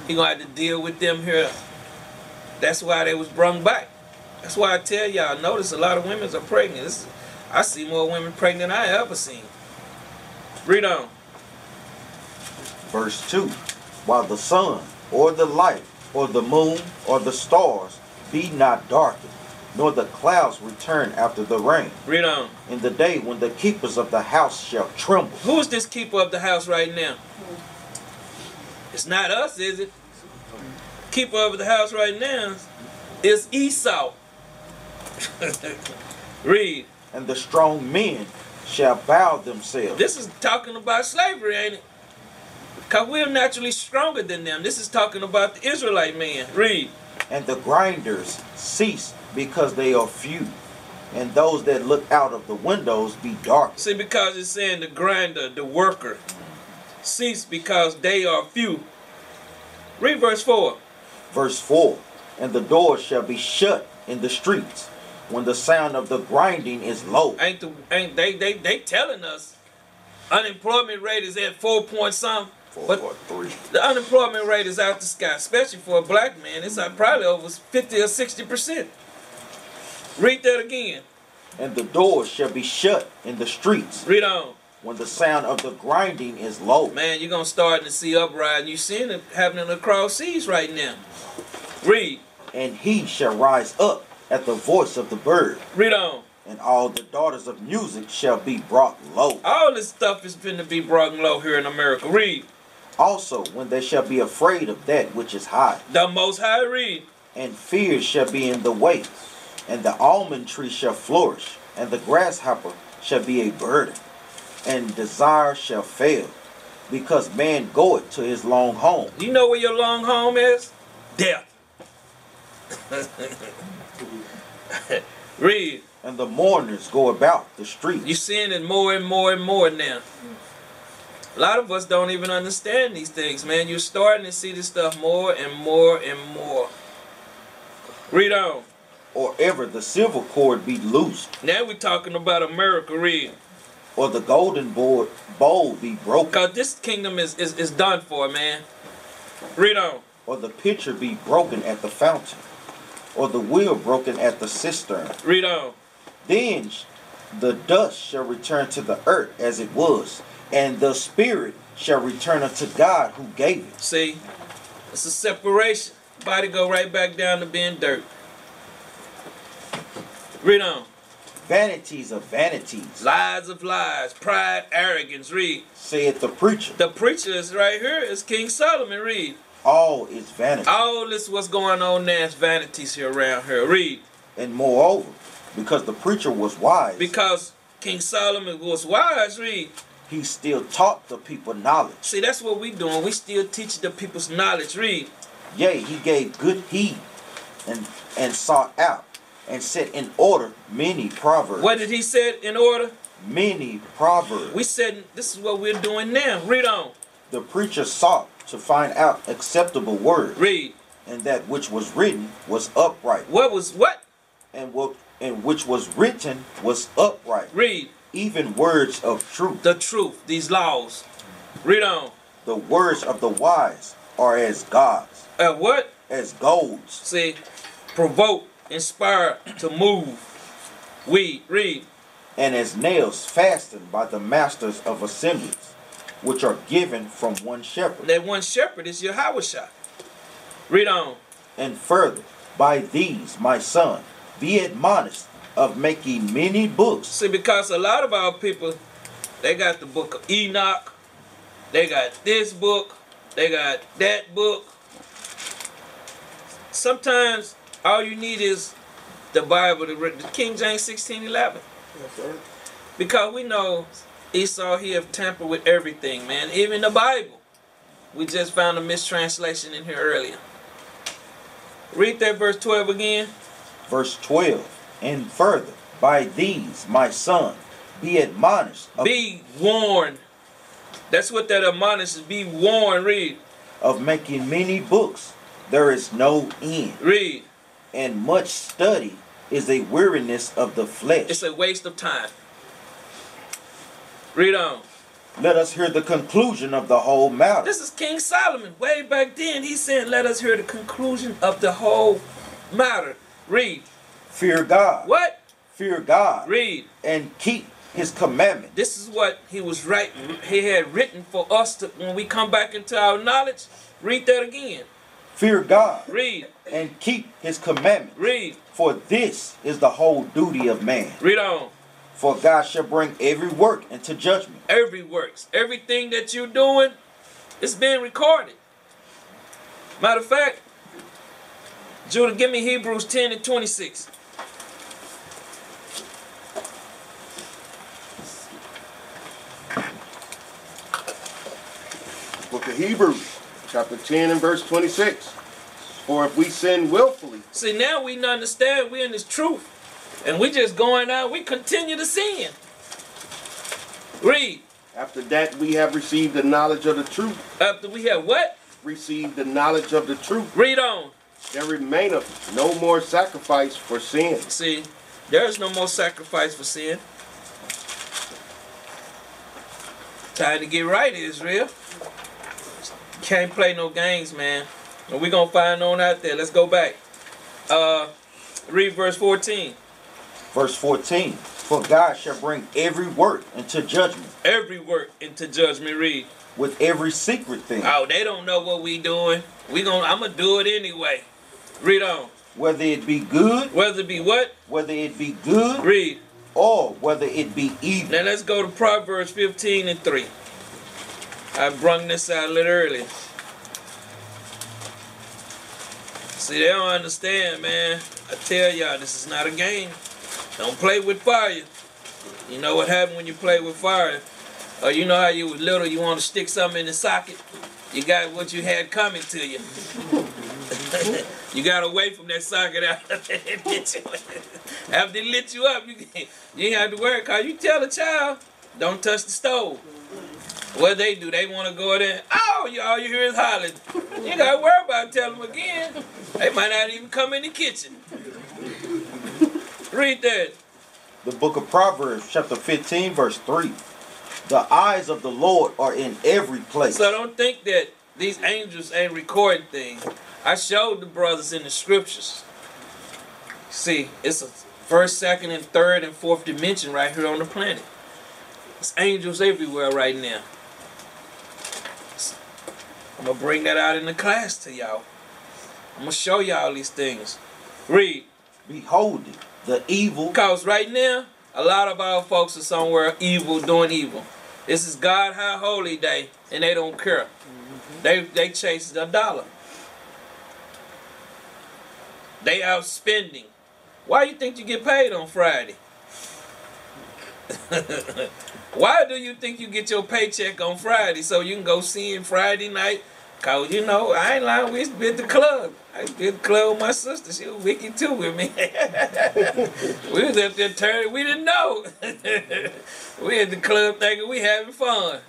He gonna have to deal with them here. That's why they was brung back. That's why I tell y'all, notice a lot of women are pregnant. I see more women pregnant than I ever seen. Read on. Verse 2 While the sun, or the light, or the moon, or the stars be not darkened, nor the clouds return after the rain, Read on. in the day when the keepers of the house shall tremble. Who is this keeper of the house right now? It's not us, is it? Keeper of the house right now is Esau. Read. and the strong men shall bow themselves. This is talking about slavery, ain't it? Because we're naturally stronger than them. This is talking about the Israelite man. Read. and the grinders cease because they are few, and those that look out of the windows be dark. See, because it's saying the grinder, the worker. cease because they are few. Read verse 4. Verse 4 And the doors shall be shut in the streets when the sound of the grinding is low. Ain't the ain't they they they telling us unemployment rate is at four point something. But three. the unemployment rate is out the sky, especially for a black man. It's like probably over 50 or 60 percent. Read that again. And the doors shall be shut in the streets Read on. when the sound of the grinding is low. Man, you're gonna start to see uprising. You seeing it happening across seas right now. Read. And he shall rise up at the voice of the bird, Read on. and all the daughters of music shall be brought low. All this stuff is going to be brought low here in America. Read. Also, when they shall be afraid of that which is high, The most high read. and fear shall be in the way, and the almond tree shall flourish, and the grasshopper shall be a burden, and desire shall fail, because man goeth to his long home. You know where your long home is? Death. read. And the mourners go about the streets. You're seeing it more and more and more now. A lot of us don't even understand these things, man. You're starting to see this stuff more and more and more. Read on. or ever the silver cord be loosed, Now we're talking about America, read. or the golden board bowl be broken, Because this kingdom is, is, is done for, man. Read on. or the pitcher be broken at the fountain, or the wheel broken at the cistern. Read on. Then the dust shall return to the earth as it was, and the spirit shall return unto God who gave it. See? It's a separation. Body go right back down to being dirt. Read on. Vanities of vanities, Lies of lies, pride, arrogance. Read. saith the preacher. The preacher is right here. Is King Solomon. Read. All is vanity. All this what's going on now is vanities here around here. Read. And moreover, because the preacher was wise, Because King Solomon was wise. Read. He still taught the people knowledge. See, that's what we doing. We still teach the people's knowledge. Read. Yea, he gave good heed and and sought out and set in order many proverbs. What did he said in order? Many proverbs. We said this is what we're doing now. Read on. the preacher sought to find out acceptable words, Read. and that which was written was upright, What was what? and what and which was written was upright, Read. Even words of truth. The truth. These laws. Read on. The words of the wise are as gods, Uh, what? as golds, See, provoke, inspire to move. We read. and as nails fastened by the masters of assemblies, which are given from one shepherd. That one shepherd is your Yahweh. Read on. And further, by these, my son, be admonished of making many books, See, because a lot of our people, they got the book of Enoch, they got this book, they got that book. Sometimes all you need is the Bible, the, the King James 1611. Because we know Esau, he have tampered with everything, man. Even the Bible. We just found a mistranslation in here earlier. Read that verse 12 again. verse 12. And further, by these, my son, be admonished of, Be warned. That's what that admonishes. Be warned. Read. of making many books. There is no end, Read. and much study is a weariness of the flesh. It's a waste of time. Read on. Let us hear the conclusion of the whole matter. This is King Solomon. Way back then, he said, Let us hear the conclusion of the whole matter. Read. Fear God. What? Fear God. Read. And keep his commandment. This is what he was writing. He had written for us to when we come back into our knowledge. Read that again. Fear God. Read. And keep his commandment. Read. For this is the whole duty of man. Read on. For God shall bring every work into judgment. Every works. Everything that you're doing is being recorded. Matter of fact, Judah, give me Hebrews 10 and 26. Book of Hebrews, chapter 10 and verse 26. For if we sin willfully, See, now we understand we're in this truth. And we just going out, we continue to sin. Read. After that we have received the knowledge of the truth. After we have what? Received the knowledge of the truth. Read on. There remaineth no more sacrifice for sin. See, there is no more sacrifice for sin. Time to get right, Israel. Can't play no games, man. And we gonna find on out there. Let's go back. Uh, read verse 14. Verse 14. For God shall bring every work into judgment Every work into judgment. Read. with every secret thing, Oh, they don't know what we doing. We gonna. I'm gonna do it anyway. Read on. whether it be good, Whether it be what? whether it be good, Read. or whether it be evil. Now let's go to Proverbs 15 and 3. I brung this out a little earlier. See, they don't understand, man. I tell y'all, this is not a game. Don't play with fire. You know what happened when you play with fire? Or you know how you was little, you want to stick something in the socket? You got what you had coming to you. you got away from that socket after it lit you. After it lit you up, you, you ain't have to worry, cause you tell the child, don't touch the stove. What they do, they want to go there. Oh, you, all you hear is hollering. You got to worry about telling them again. They might not even come in the kitchen. Read that. The book of Proverbs, chapter 15, verse 3. The eyes of the Lord are in every place. So don't think that these angels ain't recording things. I showed the brothers in the scriptures. See, it's a first, second, and third, and fourth dimension right here on the planet. It's angels everywhere right now. I'm gonna bring that out in the class to y'all. I'm gonna show y'all these things. Read. Behold it, the evil Because right now, a lot of our folks are somewhere evil doing evil. This is God High Holy Day, and they don't care. Mm-hmm. They they chase the dollar. They out spending. Why you think you get paid on Friday? Why do you think you get your paycheck on Friday so you can go see him Friday night? Cause you know, I ain't lying, we used to be at the club. I used to be at the club with my sister. She was wicked too with me. we was at there turning, we didn't know. we at the club thinking we having fun.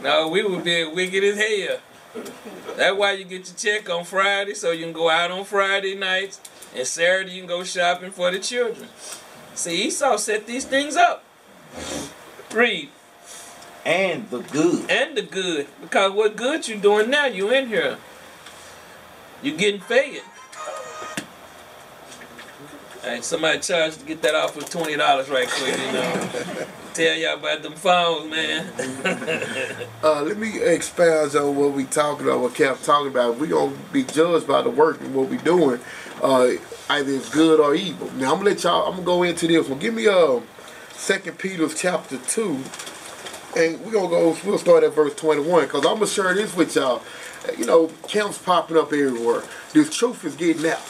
No, we were being wicked as hell. That's why you get your check on Friday so you can go out on Friday nights and Saturday you can go shopping for the children. See, Esau set these things up. Read. and the good. And the good. Because what good you doing now, you in here. You getting fed. Hey, somebody charged to get that off with twenty dollars right quick, you know. Tell y'all about them phones, man. Uh, let me expound on what we talking about, what Cap talking about. We gonna be judged by the work and what we doing, uh, either it's good or evil. Now I'm gonna let y'all. I'm gonna go into this one. Give me um, Second Peter chapter two, and we're gonna go. We'll start at verse 21 because I'm gonna share this with y'all. You know, camps popping up everywhere. This truth is getting out.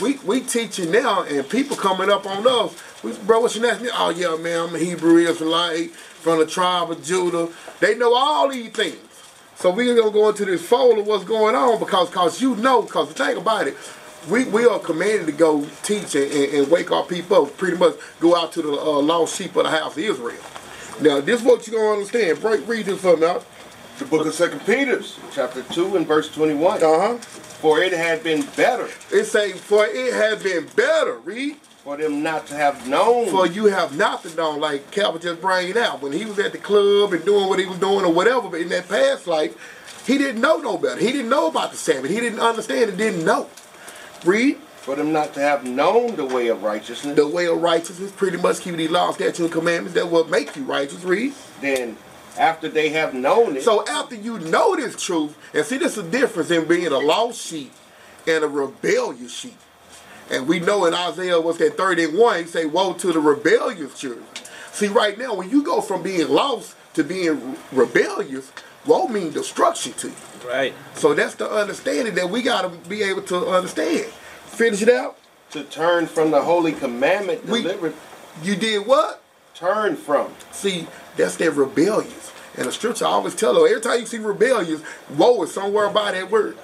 We we teaching now, and people coming up on us. We, bro, what's your nationality? Oh yeah, man, I'm a Hebrew Israelite from the tribe of Judah. They know all these things. So we're gonna go into this fold of what's going on because cause you know, because the thing about it, we, we are commanded to go teach and, and, wake our people up, pretty much go out to the uh, lost sheep of the house of Israel. Now this is what you're gonna understand. Break read this for me out. The book of Second Peter, chapter 2 and verse 21. Uh-huh. For it had been better It say, for it had been better, read, for them not to have known for you have not to know, like Calvin just bring it out. When he was at the club and doing what he was doing or whatever, but in that past life, he didn't know no better. He didn't know about the Sabbath. He didn't understand and didn't know. Read. for them not to have known the way of righteousness, The way of righteousness, pretty much keeping these laws, statutes, and commandments that will make you righteous. Read. then after they have known it, So after you know this truth, and see, there's a difference in being a lost sheep and a rebellious sheep. And we know in Isaiah, what's that, 31, he say, woe to the rebellious children. See, right now, when you go from being lost to being rebellious, woe means destruction to you. right. So that's the understanding that we got to be able to understand. Finish it out. to turn from the holy commandment We- You did what? turn from. See, that's that rebellious. And the scripture always tell them, every time you see rebellious, woe is somewhere by that word.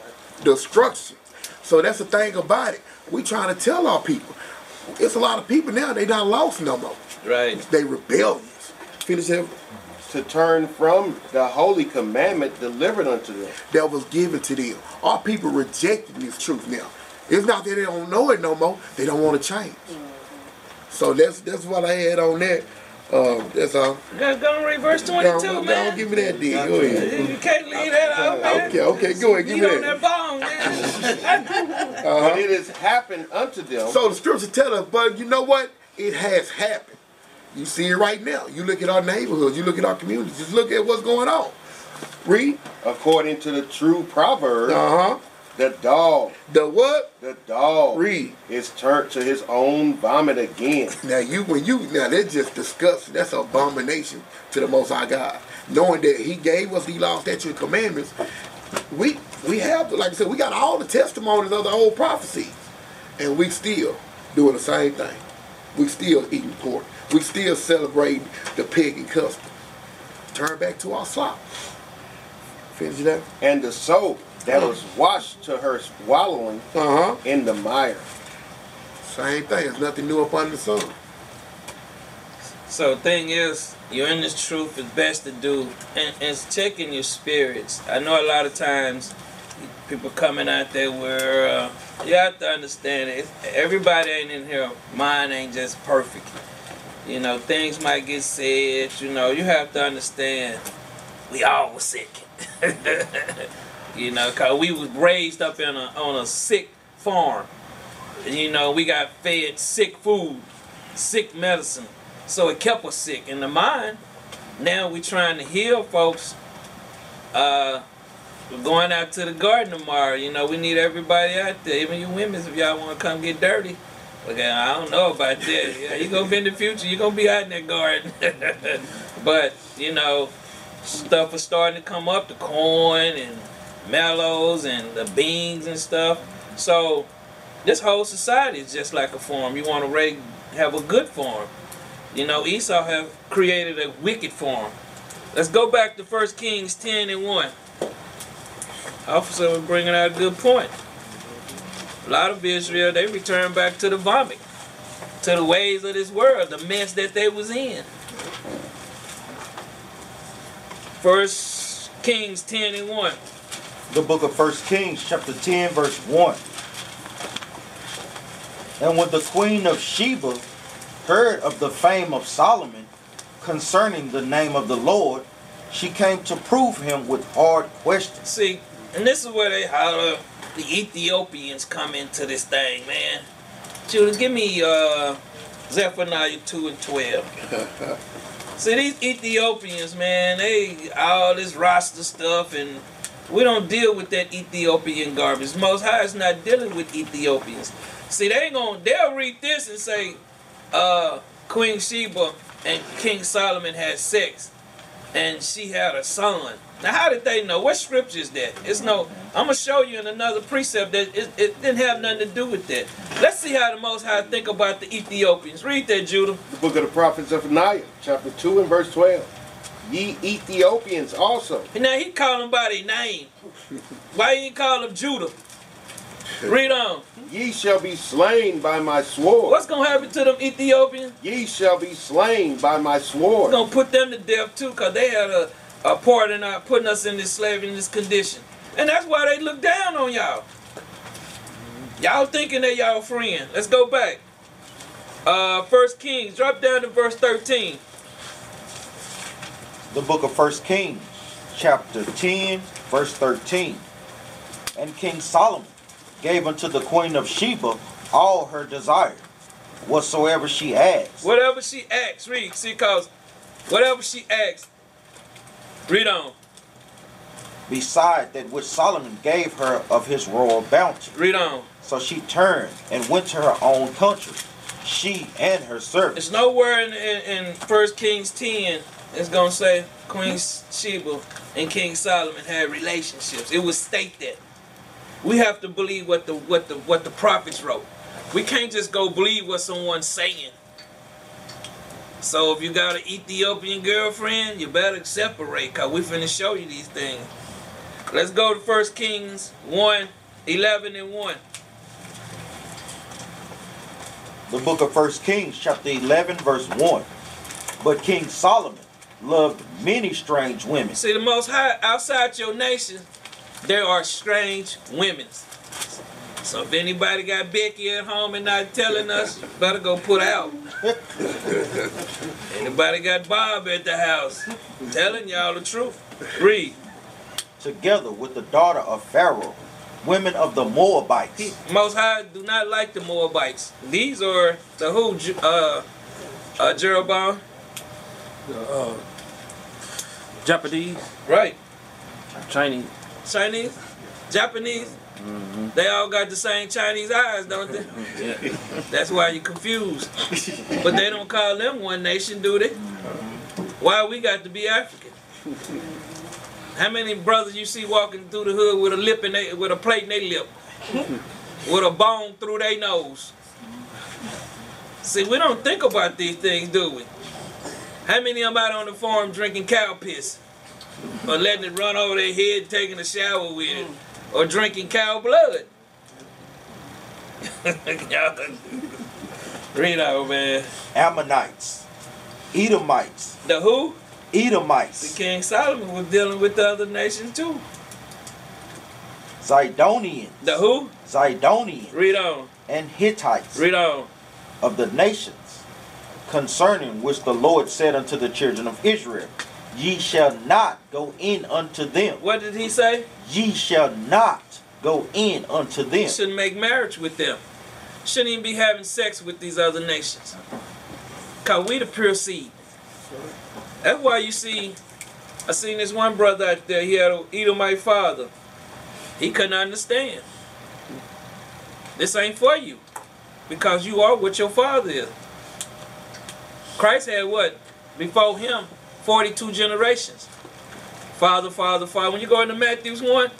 Destruction. So that's the thing about it. We trying to tell our people. It's a lot of people now, they not lost no more. Right. They rebellious. Finish that. To turn from the holy commandment delivered unto them. that was given to them. Our people rejecting this truth now. It's not that they don't know it no more. They don't want to change. So that's that's what I had on that. Um, that's all. Go, go and read verse Go, 22, go, go, man. give me that deal. Go ahead. You can't leave that out, man. Okay, okay, go ahead, give Eat me on that. that bone, man. But it has happened unto them. So the scripture tell us, but you know what? It has happened. You see it right now. You look at our neighborhoods. You look at our communities. Just look at what's going on. Read. according to the true proverb, Uh huh. the dog, The what? the dog Read. is turned to his own vomit again. Now you when you now that's just disgusting. That's abomination to the Most High God. Knowing that He gave us the law, statutes, and commandments, we we have like I said, we got all the testimonies of the old prophecies, and we still doing the same thing. We still eating pork. We still celebrating the pagan custom. Turn back to our slop. Finish that. And the soap that was washed to her swallowing Uh huh. in the mire. Same thing. There's nothing new up under the sun. So thing is, you're in this truth. It's best to do, and, and it's checking your spirits. I know a lot of times people coming out there where uh, you have to understand it. Everybody ain't in here. Mine ain't just perfect. You know, things might get said. You know, you have to understand. We all was sick. you know, cause we was raised up in a on a sick farm. You know, we got fed sick food, sick medicine. So it kept us sick in the mind. Now we trying to heal folks. Uh, we're going out to the garden tomorrow. You know, we need everybody out there, even you women, if y'all want to come get dirty. Okay, I don't know about that. Yeah, you gonna be in the future. You're gonna be out in that garden. but you know, stuff is starting to come up. The corn and mallows and the beans and stuff. So this whole society is just like a farm. You want to have a good farm. You know, Esau have created a wicked farm. Let's go back to 1 Kings 10 and 1. Officer was bringing out a good point. A lot of Israel, they returned back to the vomit, to the ways of this world, the mess that they was in. First Kings 10 and 1. the book of First Kings, chapter 10, verse 1. And when the queen of Sheba heard of the fame of Solomon concerning the name of the Lord, she came to prove him with hard questions. See, and this is where they holler the Ethiopians come into this thing, man. Judah, give me uh Zephaniah 2 and 12. See, these Ethiopians, man, they all this roster stuff, and we don't deal with that Ethiopian garbage. Most High is not dealing with Ethiopians. See, they ain't gonna, they'll read this and say, uh, Queen Sheba and King Solomon had sex, and she had a son. Now, how did they know? What scripture is that? It's no. I'm gonna show you in another precept that it, it didn't have nothing to do with that. Let's see how the Most High think about the Ethiopians. Read that, Judah. The book of the prophet Zephaniah, chapter 2 and verse 12. Ye Ethiopians also. Now he call them by their name. Why he call them Judah? Read on. Ye shall be slain by my sword. What's gonna happen to them Ethiopians? Ye shall be slain by my sword. gonna put them to death too, cause they had a, a part in our putting us in this slavery in this condition, and that's why they look down on y'all. Y'all thinking they y'all friend. Let's go back. Uh, First Kings, drop down to verse thirteen. The book of First Kings, chapter 10, verse 13. And King Solomon gave unto the queen of Sheba all her desire, whatsoever she asked. Whatever she asks, read. See, cause whatever she asks, read on. beside that which Solomon gave her of his royal bounty. Read on. So she turned and went to her own country, she and her servants. It's nowhere in, in, in 1 Kings 10 it's going to say Queen Sheba and King Solomon had relationships. It was state that. We have to believe what the what the what the prophets wrote. We can't just go believe what someone's saying. So if you got an Ethiopian girlfriend, you better separate cuz we finna show you these things. Let's go to 1 Kings 1, 11 and 1. The book of First Kings, chapter 11, verse 1. But King Solomon loved many strange women. See, the Most High, outside your nation, there are strange women. So if anybody got Becky at home and not telling us, better go put out. anybody got Bob at the house, telling y'all the truth. Read. together with the daughter of Pharaoh, women of the Moabites. He, Most High do not like the Moabites. These are the who? Ju- Uh, uh, Jeroboam. uh, Japanese, Right. Chinese. Chinese, Japanese. Mm-hmm. They all got the same Chinese eyes, don't they? That's why you're confused. But they don't call them one nation, do they? Why we got to be African? How many brothers you see walking through the hood with a lip in they, with a plate in their lip, with a bone through their nose? See, we don't think about these things, do we? How many of them out on the farm drinking cow piss? Or letting it run over their head, taking a shower with it? Or drinking cow blood? Out, man. Ammonites, Edomites, The who? The Edomites, King Solomon was dealing with the other nations too. Zidonians, The who? Zidonians, Read on. and Hittites Read on. of the nations, concerning which the Lord said unto the children of Israel, Ye shall not go in unto them. What did he say? Ye shall not go in unto You them. shouldn't make marriage with them. Shouldn't even be having sex with these other nations. Cause we the pure seed. That's why you see, I seen this one brother out there, he had a Edomite father. He couldn't understand. This ain't for you. Because you are what your father is. Christ had what? Before him, 42 generations. Father, father, father. When you go into Matthew's 1,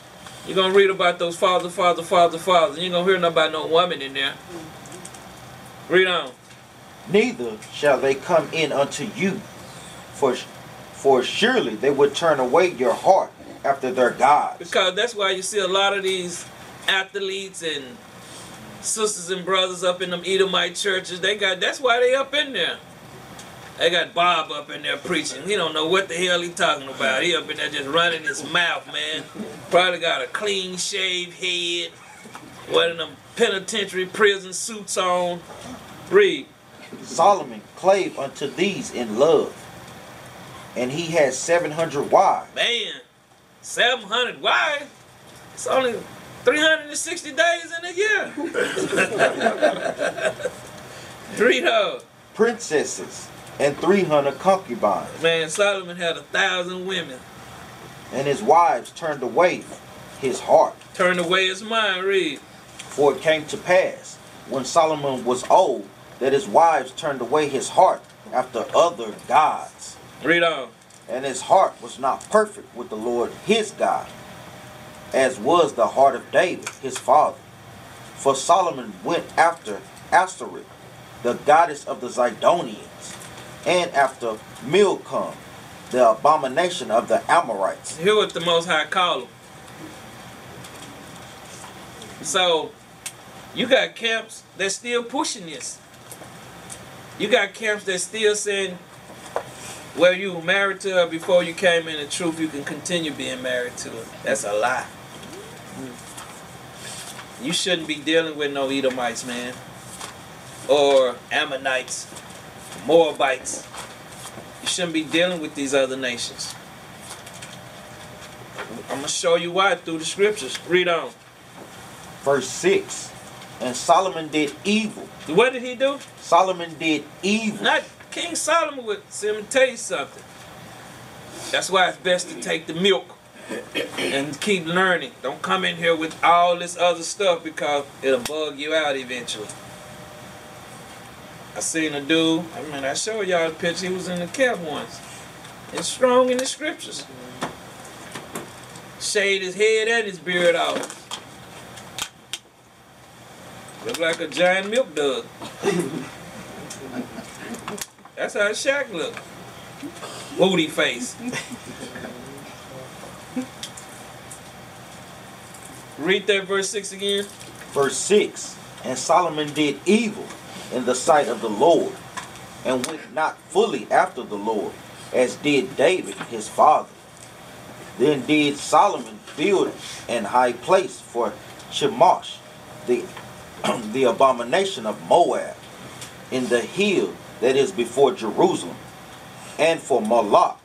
you're gonna read about those father, father, father, fathers. You ain't gonna hear nothing about no woman in there. Read on. Neither shall they come in unto you, for for surely they would turn away your heart after their gods. Because that's why you see a lot of these athletes and sisters and brothers up in them Edomite churches. They got that's why they up in there. They got Bob up in there preaching. He don't know what the hell he talking about. He up in there just running his mouth, man. Probably got a clean shaved head. wearing them penitentiary prison suits on. Read. Solomon clave unto these in love, and he had seven hundred wives. Man, 700 wives. It's only 360 days in a year. Three dollars. princesses and three hundred concubines, Man, Solomon had a thousand women. and his wives turned away his heart. Turned away his mind, read. For it came to pass, when Solomon was old, that his wives turned away his heart after other gods, Read on. and his heart was not perfect with the Lord his God, as was the heart of David his father. For Solomon went after Ashtoreth, the goddess of the Zidonians, and after Milcom, the abomination of the Amorites. Here what the Most High call them. So, you got camps that's still pushing this. You got camps that still saying, well, you were married to her before you came in the truth, you can continue being married to her. That's a lie. You shouldn't be dealing with no Edomites, man. Or Ammonites, Moabites. You shouldn't be dealing with these other nations. I'm gonna show you why through the scriptures. Read on. Verse 6 And Solomon did evil. What did he do? Solomon did evil. Not King Solomon would let me tell you something. That's why it's best to take the milk and keep learning. Don't come in here with all this other stuff because it'll bug you out eventually. I seen a dude, I mean I showed y'all the picture, he was in the camp once. It's strong in the scriptures. Shaved his head and his beard off. Look like a giant milk dog. That's how Shaq look. Booty face. Read that verse 6 again. Verse 6 And Solomon did evil in the sight of the Lord, and went not fully after the Lord, as did David his father. Then did Solomon build an high place for Chemosh, the, the abomination of Moab, in the hill that is before Jerusalem, and for Moloch,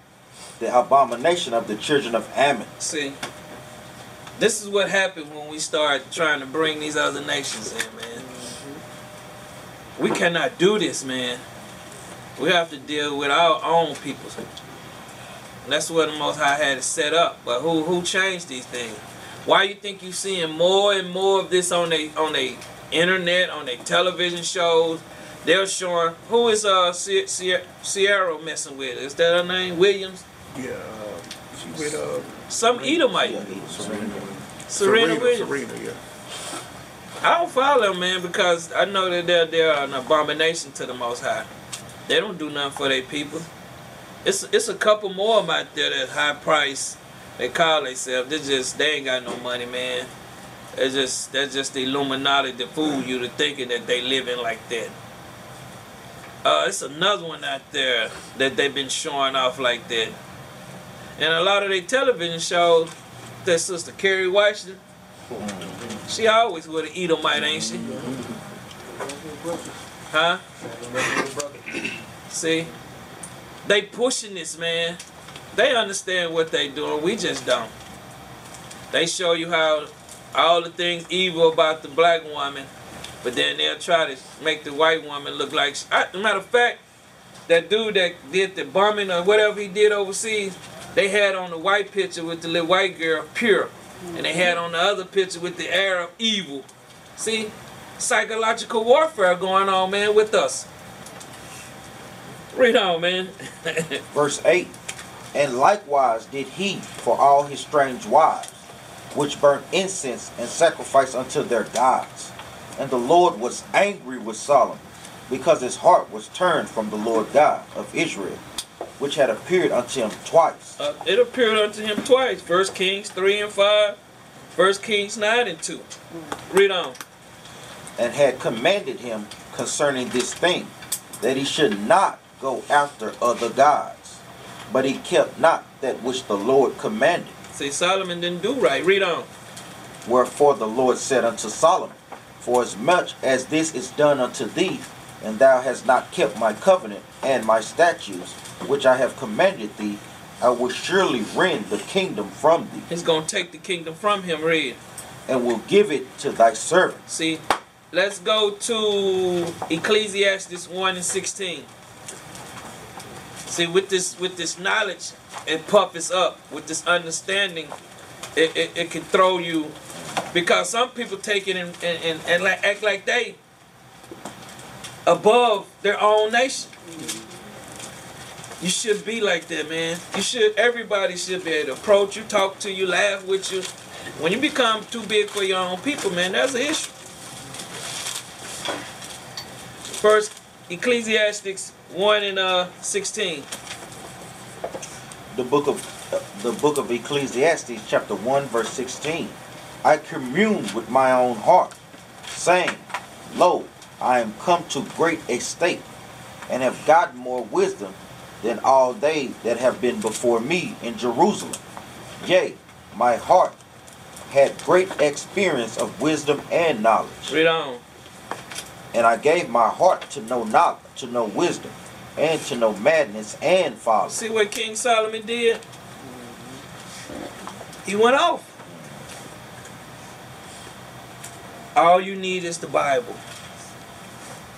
the abomination of the children of Ammon. See, this is what happened when we start trying to bring these other nations in, man. We cannot do this, man. We have to deal with our own people. And that's what the Most High had it set up. But who who changed these things? Why you think you're seeing more and more of this on the on the internet, on their television shows? They're showing who is uh Sie- Sie- Sierra messing with? Is that her name? Williams? Yeah, uh, she with uh, Some Edomite. Yeah, he- Serena, Serena, Williams. Serena, yeah. I don't follow them, man, because I know that they're they're an abomination to the Most High. They don't do nothing for their people. It's it's a couple more of 'em out there that high price. They call themselves. They just they ain't got no money, man. It's just that's just the Illuminati to fool you to thinking that they living like that. Uh, it's another one out there that they've been showing off like that. And a lot of their television shows, that sister Kerry Washington, she always with an Edomite, ain't she? Huh? See? They pushing this, man. They understand what they doing. We just don't. They show you how all the things evil about the black woman, but then they'll try to make the white woman look like. I, matter of fact, that dude that did the bombing or whatever he did overseas, they had on the white picture with the little white girl pure, and they had on the other picture with the air of evil. See, psychological warfare going on, man, with us. Read on, man. Verse 8 And likewise did he for all his strange wives, which burnt incense and sacrifice unto their gods. And the Lord was angry with Solomon, because his heart was turned from the Lord God of Israel, which had appeared unto him twice. Uh, it appeared unto him twice. First Kings 3 and 5. First Kings 9 and 2. Read on. and had commanded him concerning this thing, that he should not go after other gods. But he kept not that which the Lord commanded. See, Solomon didn't do right. Read on. Wherefore the Lord said unto Solomon, For as much as this is done unto thee, and thou hast not kept my covenant and my statutes, which I have commanded thee, I will surely rend the kingdom from thee, He's going to take the kingdom from him. Read. and will give it to thy servant. See, let's go to Ecclesiastes 1 and 16. See, with this with this knowledge, it puffs up. With this understanding, it, it, it can throw you because some people take it and, and, and, and like, act like they above their own nation. You should be like that, man. You should everybody should be able to approach you, talk to you, laugh with you. When you become too big for your own people, man, that's an issue. First, Ecclesiastics 1 and uh 16. the book of uh, the book of Ecclesiastes chapter 1 verse 16 I commune with my own heart saying lo I am come to great estate and have gotten more wisdom than all they that have been before me in Jerusalem yea my heart had great experience of wisdom and knowledge Read on. and I gave my heart to know knowledge to know wisdom and to know madness and folly See what King Solomon did? He went off. All you need is the Bible.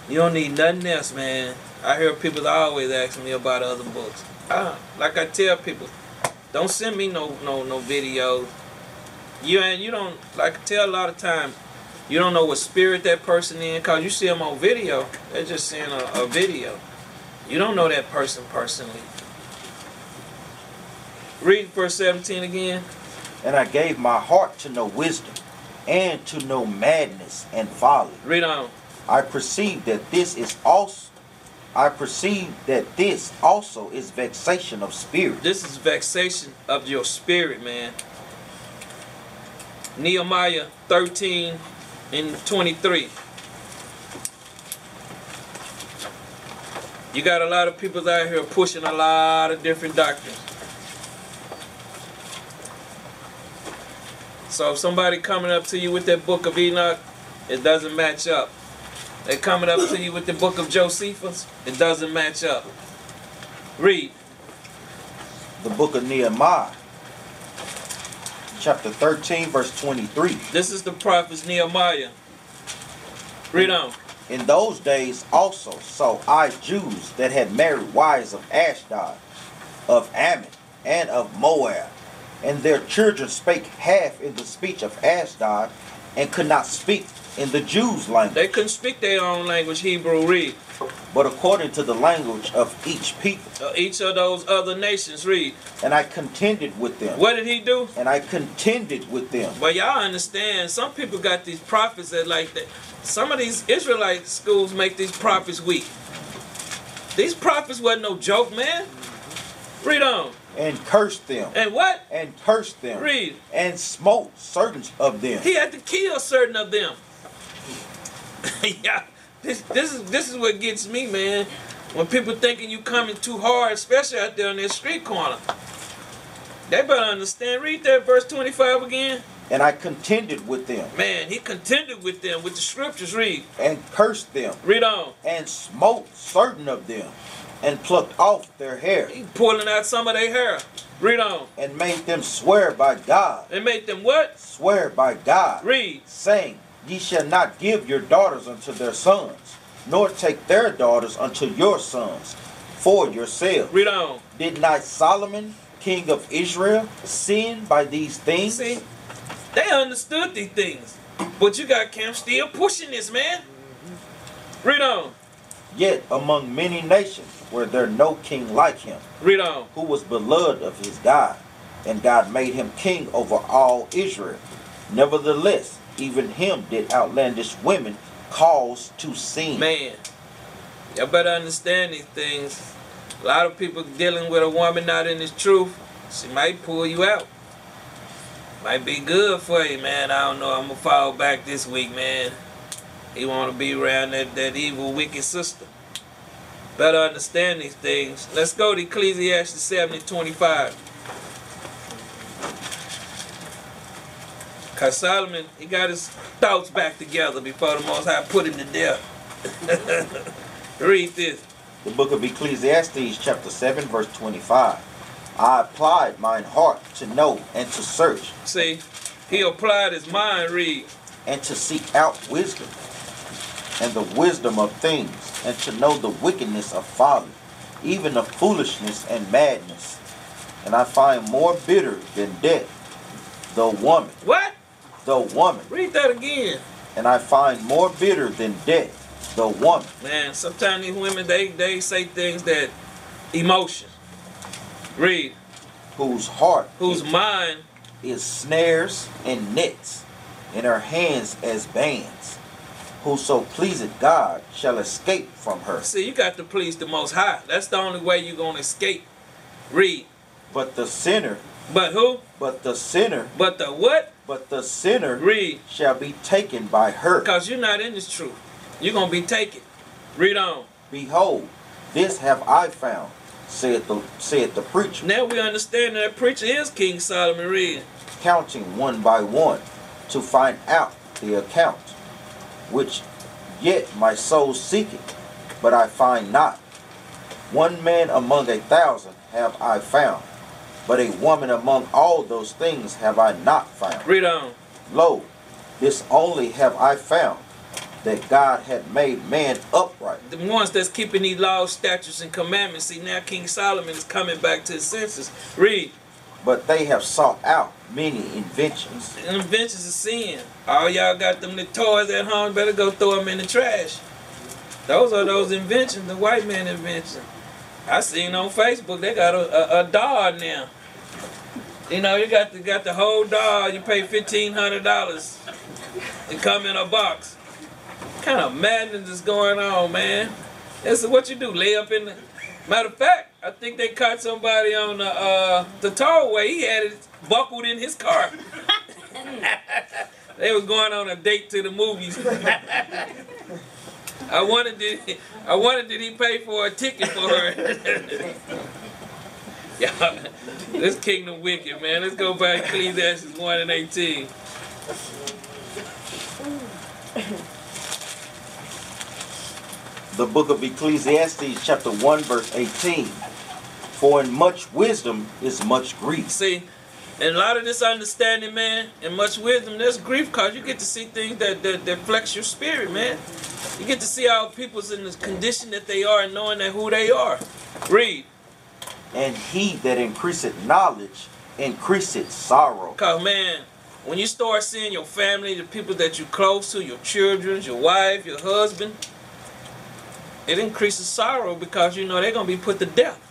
You don't need nothing else, man. I hear people always asking me about other books. Ah, like I tell people, don't send me no no no videos. You and you don't like I tell a lot of time. You don't know what spirit that person in, cause you see them on video. They're just seeing a, a video. You don't know that person personally. Read verse 17 again. And I gave my heart to know wisdom, and to know madness and folly. Read on. I perceive that this is also I perceive that this also is vexation of spirit. This is vexation of your spirit, man. Nehemiah 13 and 23. You got a lot of people out here pushing a lot of different doctrines. So if somebody coming up to you with that book of Enoch, it doesn't match up. They coming up to you with the book of Josephus, it doesn't match up. Read. The book of Nehemiah, chapter 13, verse 23. This is the prophet Nehemiah. Read on. In those days also saw I Jews that had married wives of Ashdod, of Ammon, and of Moab, and their children spake half in the speech of Ashdod, and could not speak in the Jews' language, They couldn't speak their own language, Hebrew. Read. but according to the language of each people. Uh, each of those other nations. Read. And I contended with them, What did he do? and I contended with them, But y'all understand, some people got these prophets that like that. Some of these Israelite schools make these prophets weak. These prophets wasn't no joke, man. Read on. and cursed them, And what? and cursed them, Read. and smote certain of them. He had to kill certain of them. yeah. This this is this is what gets me, man. When people thinking you coming too hard, especially out there on that street corner. They better understand. Read that verse 25 again. And I contended with them, Man, he contended with them with the scriptures. Read. and cursed them, Read on. and smote certain of them, and plucked off their hair, He pulling out some of their hair. Read on. and made them swear by God, They made them what? swear by God, Read. saying, Ye shall not give your daughters unto their sons, nor take their daughters unto your sons, for yourselves. Read on. Did not Solomon, king of Israel, sin by these things? See, they understood these things. But you got Cam still pushing this, man. Read on. Yet among many nations were there no king like him, Read on. who was beloved of his God, and God made him king over all Israel. Nevertheless, even him did outlandish women cause to sin. Man, y'all better understand these things. A lot of people dealing with a woman not in this truth, she might pull you out. Might be good for you, man. I don't know. I'm gonna fall back this week, man. He wanna be around that, that evil, wicked sister. Better understand these things. Let's go to Ecclesiastes 70 25. Cause Solomon, he got his thoughts back together before the Most High put him to death. Read this. The book of Ecclesiastes, chapter 7, verse 25. I applied mine heart to know and to search See, he applied his mind. Read. and to seek out wisdom and the wisdom of things and to know the wickedness of folly, even of foolishness and madness. And I find more bitter than death, the woman, What? The woman. Read that again. And I find more bitter than death, the woman. Man, sometimes these women they they say things that emotion. Read. whose heart Whose mind is snares and nets, in her hands as bands. Whoso pleaseth God shall escape from her. see you got to please the most high. That's the only way you're gonna escape. Read. But the sinner, But who? But the sinner, But the what? but the sinner Read. shall be taken by her. Because you're not in this truth. You're gonna be taken. Read on. Behold, this have I found, said the said the preacher, Now we understand that preacher is King Solomon. Read. counting one by one, to find out the account, which yet my soul seeketh, but I find not. One man among a thousand have I found, but a woman among all those things have I not found. Read on. Lo, this only have I found, that God had made man upright. The ones that's keeping these laws, statutes, and commandments. See, now King Solomon is coming back to his senses. Read. But they have sought out many inventions. Inventions of sin. All y'all got them the toys at home, better go throw them in the trash. Those are those inventions, the white man invention. I seen on Facebook they got a, a, a doll now. You know, you got the got the whole doll. You pay fifteen hundred dollars. It come in a box. What kind of madness is going on, man? This is what you do. Lay up in the. Matter of fact, I think they caught somebody on the uh, the tollway. He had it buckled in his car. they was going on a date to the movies. I wanted did I wanted did he pay for a ticket for her? yeah, this kingdom wicked man. Let's go back Ecclesiastes one and eighteen. The book of Ecclesiastes, chapter 1, verse 18. For in much wisdom is much grief. See, and a lot of this understanding, man, and much wisdom, there's grief cause you get to see things that, that, that flex your spirit, man. You get to see how people's in the condition that they are and knowing that who they are. Read. And he that increaseth knowledge increaseth sorrow. Cause man, when you start seeing your family, the people that you close to, your children, your wife, your husband, it increases sorrow because you know they're gonna be put to death.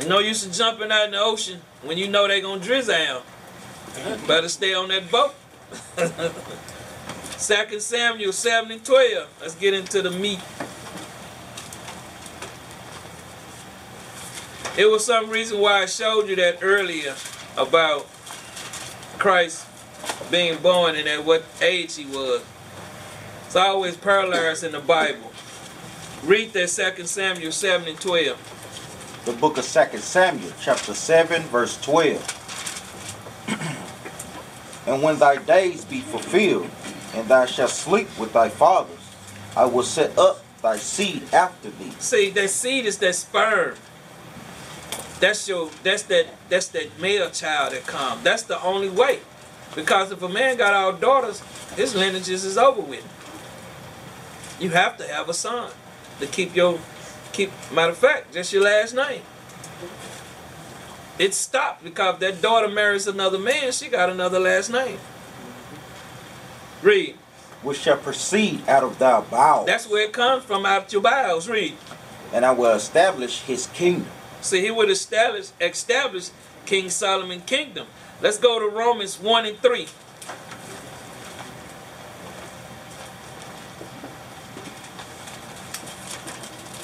You no use of jumping out in the ocean when you know they're gonna drizzle out. Better stay on that boat. Second Samuel 7 and 12. Let's get into the meat. It was some reason why I showed you that earlier about Christ being born and at what age he was. It's always parallels in the Bible. Read that 2 Samuel 7 and 12. The book of 2 Samuel, chapter 7, verse 12. and when thy days be fulfilled, and thou shalt sleep with thy fathers, I will set up thy seed after thee. See, that seed is that sperm. That's your that's that that's that male child that come. That's the only way. Because if a man got all daughters, his lineages is over with. You have to have a son to keep your keep matter of fact, just your last name. It stopped because that daughter marries another man, she got another last name. Read. which shall proceed out of thy bowels, That's where it comes from out of your bowels. Read. and I will establish his kingdom. See, he would establish establish King Solomon kingdom. Let's go to Romans 1 and 3.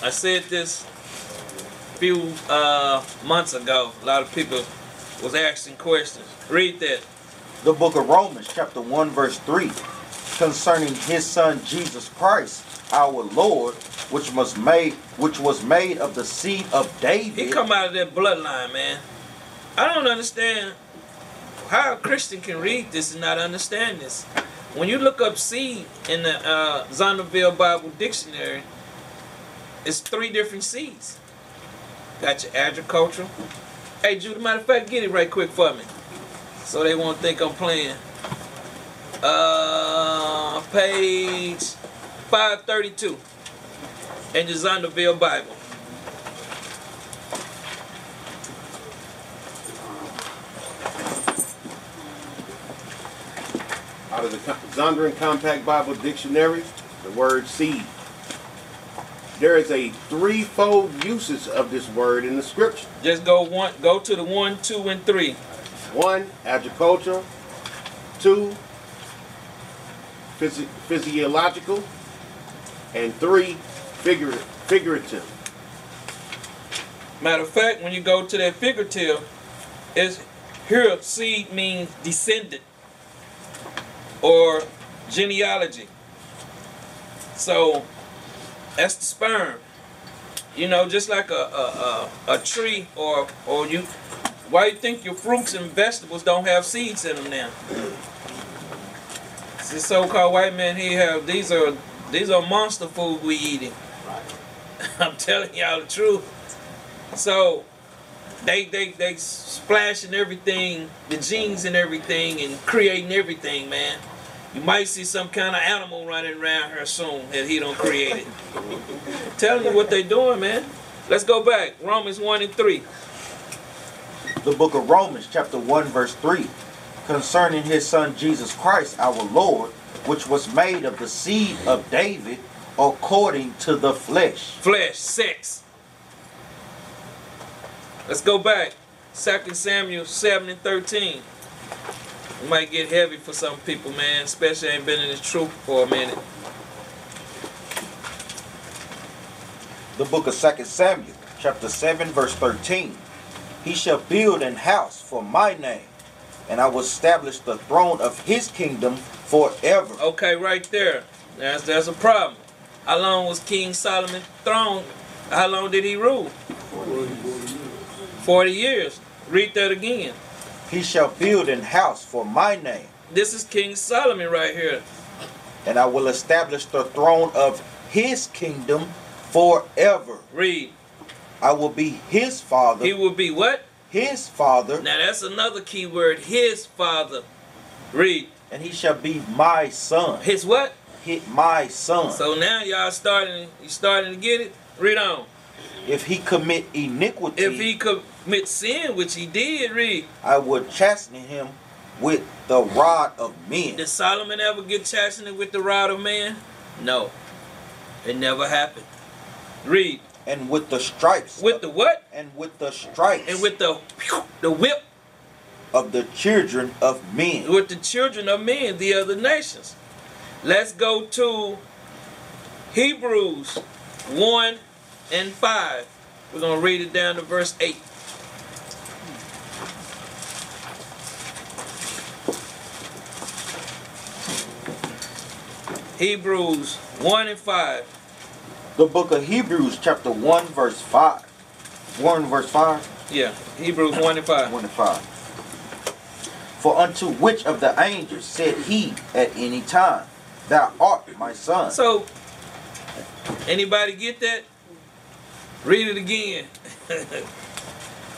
I said this a few uh, months ago. A lot of people was asking questions. Read that. The book of Romans, chapter 1, verse 3, concerning his son Jesus Christ, our Lord, which was made which was made of the seed of David. He come out of that bloodline, man. I don't understand how a Christian can read this and not understand this. When you look up seed in the uh, Zondervan Bible Dictionary, it's three different seeds. Got your agricultural. Hey, Jude, matter of fact, get it right quick for me. So they won't think I'm playing. Uh, page 532 in the Zondervan Bible. Out of the Zondervan Compact Bible Dictionary, the word seed. There is a threefold usage of this word in the scripture. Just go one, go to the one, two, and three. One, agricultural. Two, physi- physiological. And three, figura- figurative. Matter of fact, when you go to that figurative, is here seed means descendant or genealogy. So that's the sperm. You know, just like a a, a, a tree or or you. Why you think your fruits and vegetables don't have seeds in them now? This so-called white man here have these are these are monster food we eating. I'm telling y'all the truth. So they they they splashing everything, the genes and everything, and creating everything, man. You might see some kind of animal running around here soon that he don't create it. telling you what they doing, man. Let's go back. Romans 1 and 3. The book of Romans, chapter 1, verse 3, concerning his son Jesus Christ, our Lord, which was made of the seed of David according to the flesh. Flesh, sex. Let's go back. 2 Samuel 7 and 13. It might get heavy for some people, man, especially ain't been in this truth for a minute. The book of 2 Samuel, chapter 7, verse 13. He shall build an house for my name, and I will establish the throne of his kingdom forever. Okay, right there. That's that's a problem. How long was King Solomon throne? How long did he rule? Forty years. Read that again. He shall build an house for my name, This is King Solomon right here. and I will establish the throne of his kingdom forever. Read. I will be his father, He will be what? His father, Now that's another key word. His father. Read. and he shall be my son. His what? Hit my son. So now y'all starting you starting to get it? Read on. if he commit iniquity, If he commit sin, which he did, read. I would chasten him with the rod of men. Did Solomon ever get chastened with the rod of man? No. It never happened. Read. And with the stripes With the what? and with the stripes And with the the whip of the children of men. with the children of men, the other nations. Let's go to Hebrews 1 and 5. We're going to read it down to verse 8. Hebrews 1 and 5. The book of Hebrews, chapter 1, verse 5. 1 verse 5? Yeah, Hebrews 1 and 5. 1 and 5. For unto which of the angels said he at any time, Thou art my son? So, anybody get that? Read it again.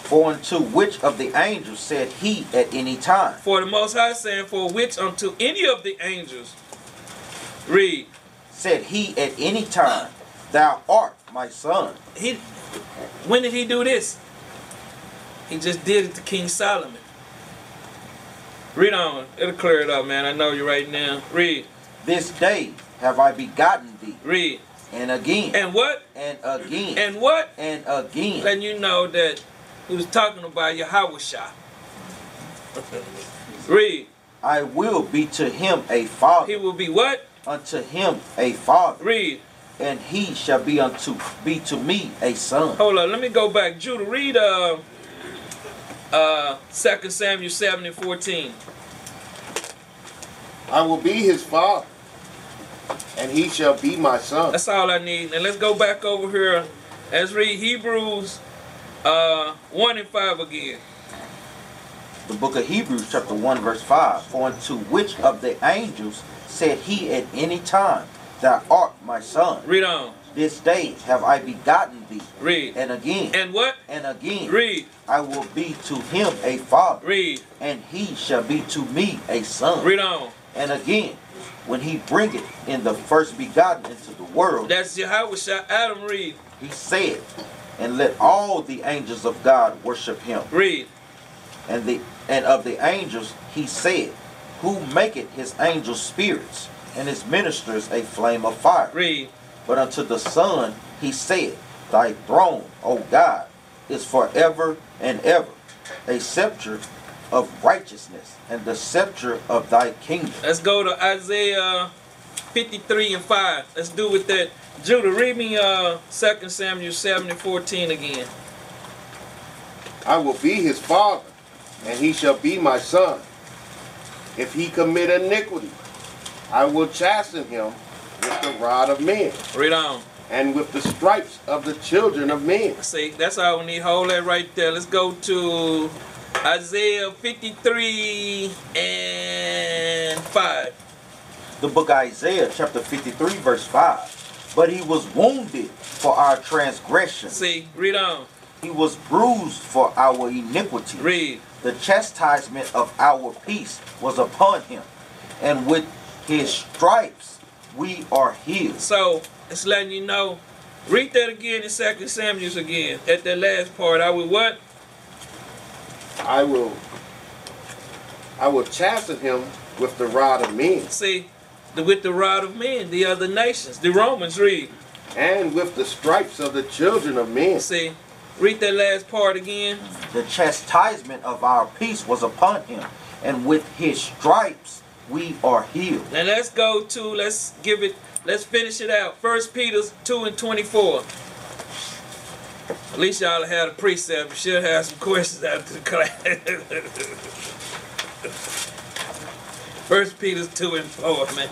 For unto which of the angels said he at any time, For the Most High saying, For which unto any of the angels. Read. said he at any time, Thou art my son? He, when did he do this? He just did it to King Solomon. Read on. It'll clear it up, man. I know you right now. Read. This day have I begotten thee, Read. and again, And what? and again, And what? and again. Letting you know that he was talking about Yahawashi. Read. I will be to him a father, He will be what? unto him a father, Read. And he shall be unto be to me a son. Hold on, let me go back. Judah, read uh uh 2 Samuel 7 and 14. I will be his father, and he shall be my son. That's all I need. And let's go back over here. Let's read Hebrews uh 1 and 5 again. The book of Hebrews, chapter 1, verse 5. For unto which of the angels said he at any time, Thou art my son? Read on. This day have I begotten thee. Read. And again, And what? and again, Read. I will be to him a father, Read. and he shall be to me a son. Read on. And again, when he bringeth in the first begotten into the world, That's Yahweh shall Adam, read. he said, And let all the angels of God worship him. Read. And the and of the angels he said, Who maketh his angels spirits, and his ministers a flame of fire. Read. But unto the Son he said, Thy throne, O God, is forever and ever, a scepter of righteousness, and the scepter of thy kingdom. Let's go to Isaiah 53 and 5. Let's do with that. Judah, read me uh 2 Samuel 7 and 14 again. I will be his father, and he shall be my son. If he commit iniquity, I will chasten him with the rod of men, Read on. and with the stripes of the children of men. See, that's all we need. Hold that right there. Let's go to Isaiah 53 and 5. The book of Isaiah, chapter 53, verse 5. But he was wounded for our transgression. See, read on. he was bruised for our iniquity. Read. The chastisement of our peace was upon him, and with his stripes we are healed. So, it's letting you know. Read that again in 2 Samuel again. At that last part, I will what? I will I will chasten him with the rod of men, See, the, with the rod of men, the other nations. The Romans read. and with the stripes of the children of men. See, read that last part again. The chastisement of our peace was upon him, and with his stripes we are healed. Now let's go to, let's give it, let's finish it out. First Peter 2 and 24. At least y'all had a precept. You should have some questions after the class. First Peter 2 and 4, man.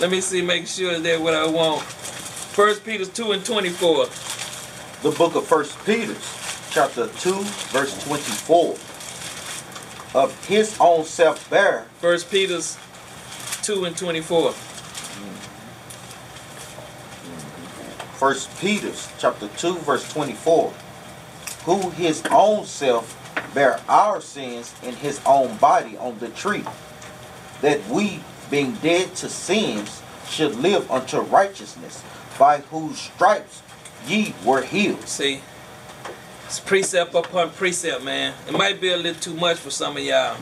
Let me see, make sure that what I want. First Peter 2 and 24. The book of First Peter, chapter 2, verse 24. Of his own self bear, First Peter's 2 and 24. First Peter, chapter 2, verse 24. Who his own self bare our sins in his own body on the tree, that we, being dead to sins, should live unto righteousness, by whose stripes ye were healed. See, it's precept upon precept, man. It might be a little too much for some of y'all.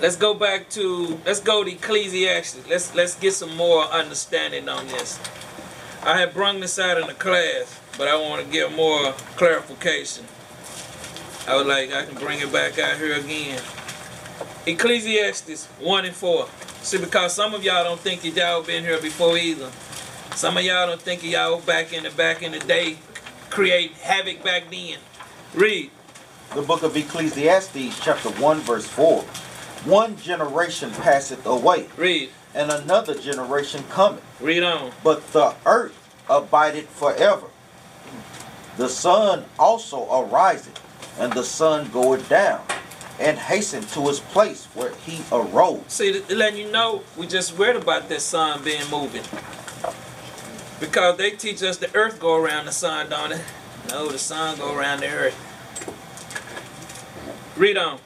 Let's go back to let's go to Ecclesiastes. Let's let's get some more understanding on this. I had brung this out in the class, but I want to get more clarification. I was like, I can bring it back out here again. Ecclesiastes 1 and 4. See, because some of y'all don't think y'all been here before either. Some of y'all don't think y'all back in the back in the day create havoc back then. Read. The book of Ecclesiastes, chapter 1, verse 4. One generation passeth away, Read. and another generation cometh, Read on. but the earth abideth forever. The sun also ariseth, and the sun goeth down, and hasten to his place where he arose. See, letting you know, we just read about that sun being moving. Because they teach us the earth go around the sun, don't it? No, the sun go around the earth. Read on.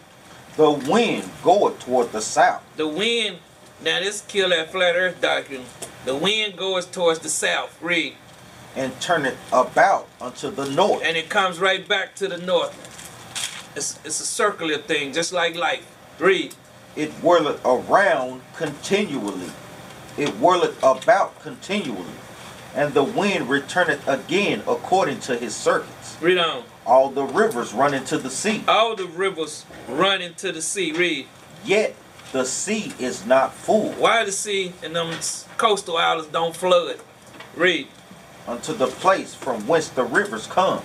The wind goeth toward the south, The wind, now this kill that flat earth doctrine. The wind goes towards the south. Read. and turn it about unto the north. And it comes right back to the north. It's, it's a circular thing, just like life. Read. It whirleth around continually. It whirleth about continually. And the wind returneth again according to his circuits. Read on. All the rivers run into the sea, All the rivers run into the sea. Read. yet the sea is not full Why the sea and them coastal islands don't flood? Read. unto the place from whence the rivers come.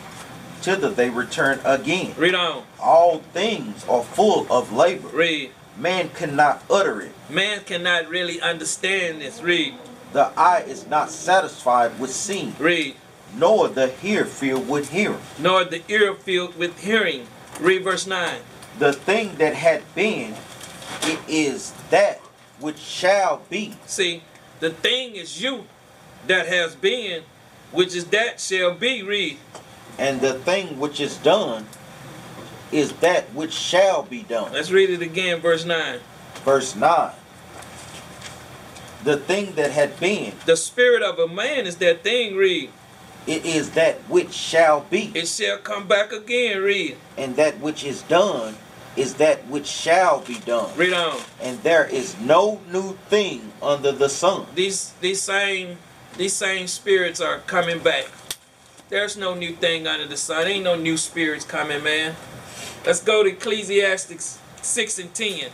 Thither they return again. Read on. All things are full of labor. Read. Man cannot utter it. Man cannot really understand this. Read. The eye is not satisfied with seeing, Read. Nor the ear filled with hearing. Nor the ear filled with hearing. Read verse 9. the thing that had been, it is that which shall be. See, the thing is you that has been, which is that shall be. Read. And the thing which is done is that which shall be done. Let's read it again, verse 9. Verse 9. The thing that had been, The spirit of a man is that thing. Read. It is that which shall be. It shall come back again. Read. And that which is done is that which shall be done. Read on. And there is no new thing under the sun. these these same these same spirits are coming back. There's no new thing under the sun. Ain't no new spirits coming, man. Let's go to Ecclesiastes 6 and 10.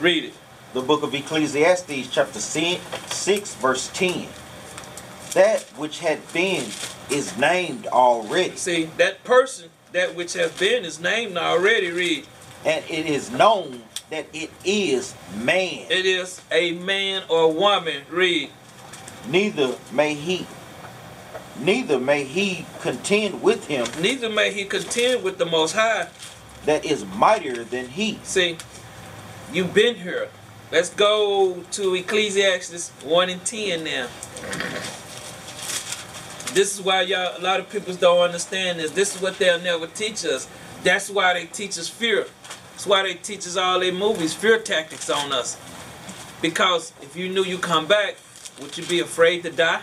Read it. The book of Ecclesiastes, chapter 6, verse 10. That which had been is named already. See, that person, that which has been, is named already. Read. and it is known that it is man. It is a man or woman. Read. neither may he neither may he contend with him Neither may he contend with the Most High. that is mightier than he. See, you've been here. Let's go to Ecclesiastes 1 and 10 now. This is why y'all a lot of people don't understand this. This is what they'll never teach us. That's why they teach us fear. That's why they teach us all their movies, fear tactics on us. Because if you knew you come back, would you be afraid to die?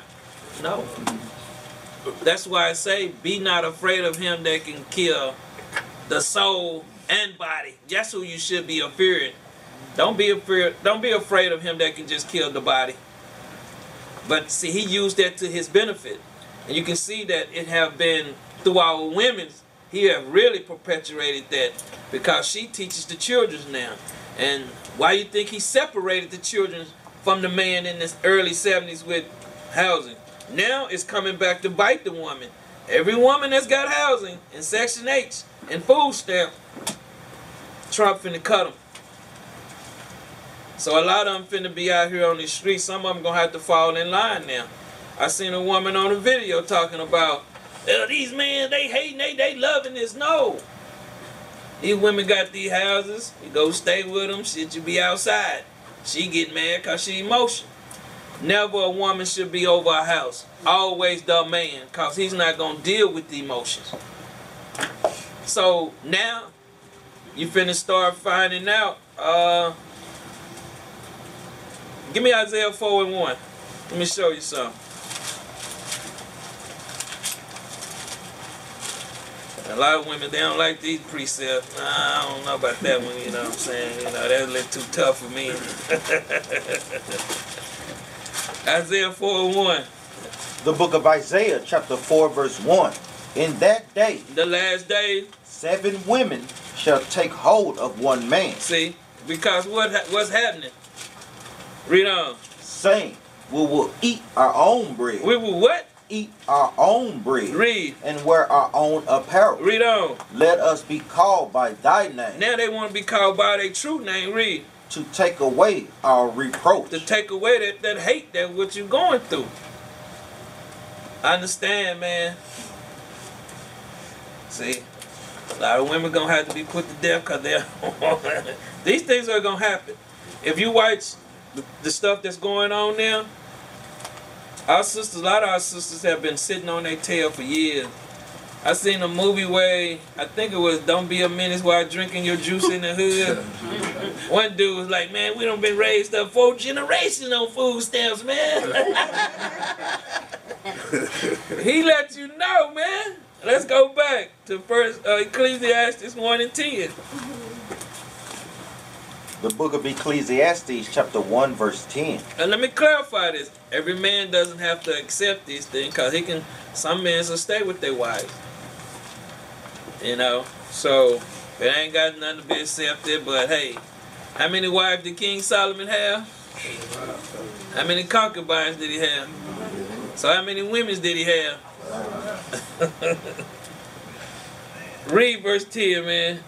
No. That's why I say, be not afraid of him that can kill the soul and body. That's who you should be fearing. Don't be afraid. Don't be afraid of him that can just kill the body. But see, he used that to his benefit, and you can see that it have been through our women. He have really perpetuated that because she teaches the children now. And why you think he separated the children from the man in the early 70s with housing? Now it's coming back to bite the woman. Every woman that's got housing in Section 8 and food stamp, Trump finna cut them. So a lot of them finna be out here on the street. Some of them gonna have to fall in line now. I seen a woman on a video talking about, "Oh, these men, they hating, they, they loving this. No. These women got these houses. You go stay with them. Shit, you be outside. She get mad cause she emotional. Never a woman should be over a house. Always the man, cause he's not gonna deal with the emotions. So now you finna start finding out. Uh, give me Isaiah 4 and 1. Let me show you something. A lot of women they don't like these precepts. I don't know about that one, you know what I'm saying? You know, that's a little too tough for me. Isaiah 4 and 1. The book of Isaiah, chapter 4, verse 1. In that day, The last day, seven women shall take hold of one man, see, because what ha- what's happening? Read on. saying, We will eat our own bread, We will what? eat our own bread, Read. and wear our own apparel. Read on. Let us be called by thy name, Now they want to be called by their true name. Read. to take away our reproach. To take away that, that hate that what you're going through. I understand, man. See, a lot of women gonna have to be put to death because they're these things are gonna happen. If you watch the, the stuff that's going on now, our sisters, a lot of our sisters have been sitting on their tail for years. I seen a movie where I think it was "Don't Be a Menace" while drinking your juice in the hood. One dude was like, "Man, we don't been raised up four generations on food stamps, man." he let you know, man. Let's go back to first uh, Ecclesiastes one and ten. The book of Ecclesiastes, chapter 1, verse 10. And let me clarify this: every man doesn't have to accept these things, cause he can. Some men will stay with their wives. You know, so it ain't got nothing to be accepted. But hey, how many wives did King Solomon have? How many concubines did he have? So how many women did he have? Read verse 10, man.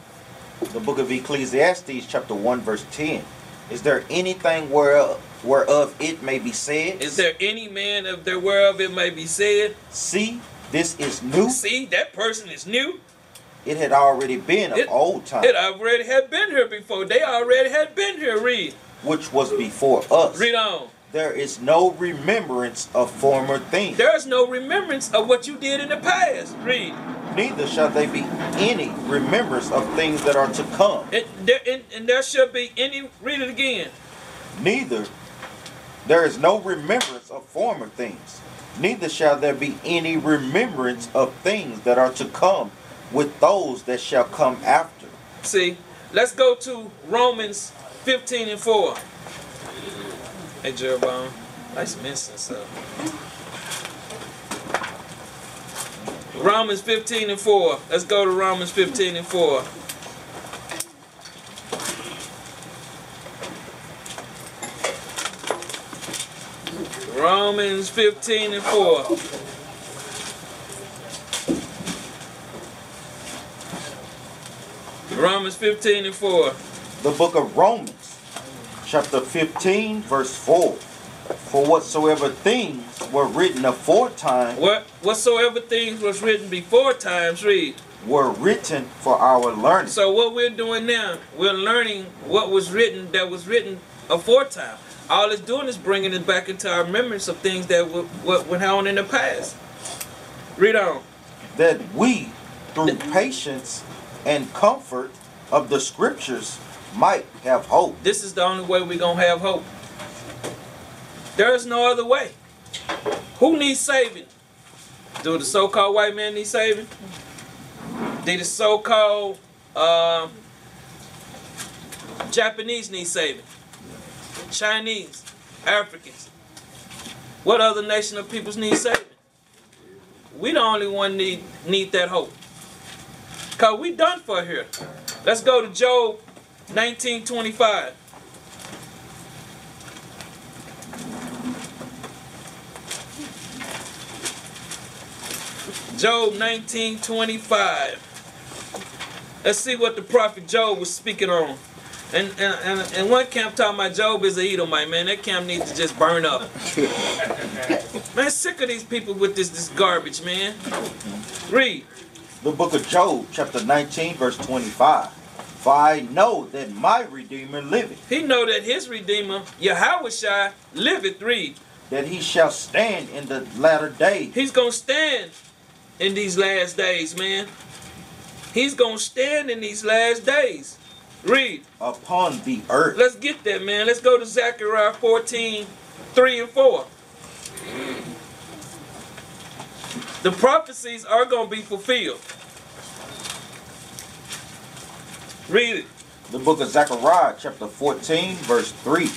The book of Ecclesiastes, chapter 1, verse 10. Is there anything whereof, whereof it may be said? Is there any man of there whereof it may be said? See, this is new. See, that person is new. It had already been of old time, It already had been here before. They already had been here. Read. which was before us. Read on. There is no remembrance of former things, There is no remembrance of what you did in the past. Read. Neither shall there be any remembrance of things that are to come. And there, and, and there should be any. Read it again. Neither there is no remembrance of former things, neither shall there be any remembrance of things that are to come with those that shall come after. See, let's go to Romans 15 and 4. Hey, Jeroboam. Nice missing stuff. Romans 15 and 4. Let's go to Romans 15 and 4. Romans 15 and 4. Romans 15 and 4. The book of Romans, chapter 15, verse 4. For whatsoever things were written aforetime What whatsoever things was written before times read. were written for our learning. So what we're doing now, we're learning what was written that was written aforetime. All it's doing is bringing it back into our remembrance of things that what went on in the past. Read on. that we, through patience and comfort of the scriptures, might have hope. This is the only way we're gonna have hope. There is no other way. Who needs saving? Do the so-called white man need saving? Did the so-called uh, Japanese need saving? Chinese, Africans. What other nation of peoples need saving? We the only one need need that hope. Cause we done for here. Let's go to Job 1925. Job 1925. Let's see what the prophet Job was speaking on. And and, and, and one camp talking about Job is a Edomite, man. That camp needs to just burn up. man, sick of these people with this, this garbage, man. Read. The book of Job, chapter 19, verse 25. For I know that my Redeemer liveth, He know that his Redeemer, Yahweh liveth. Read. that he shall stand in the latter days. He's gonna stand in these last days, man. He's gonna stand in these last days. Read. upon the earth. Let's get that, man. Let's go to Zechariah 14, 3 and 4. The prophecies are going to be fulfilled. Read it. The book of Zechariah, chapter 14, verse 3.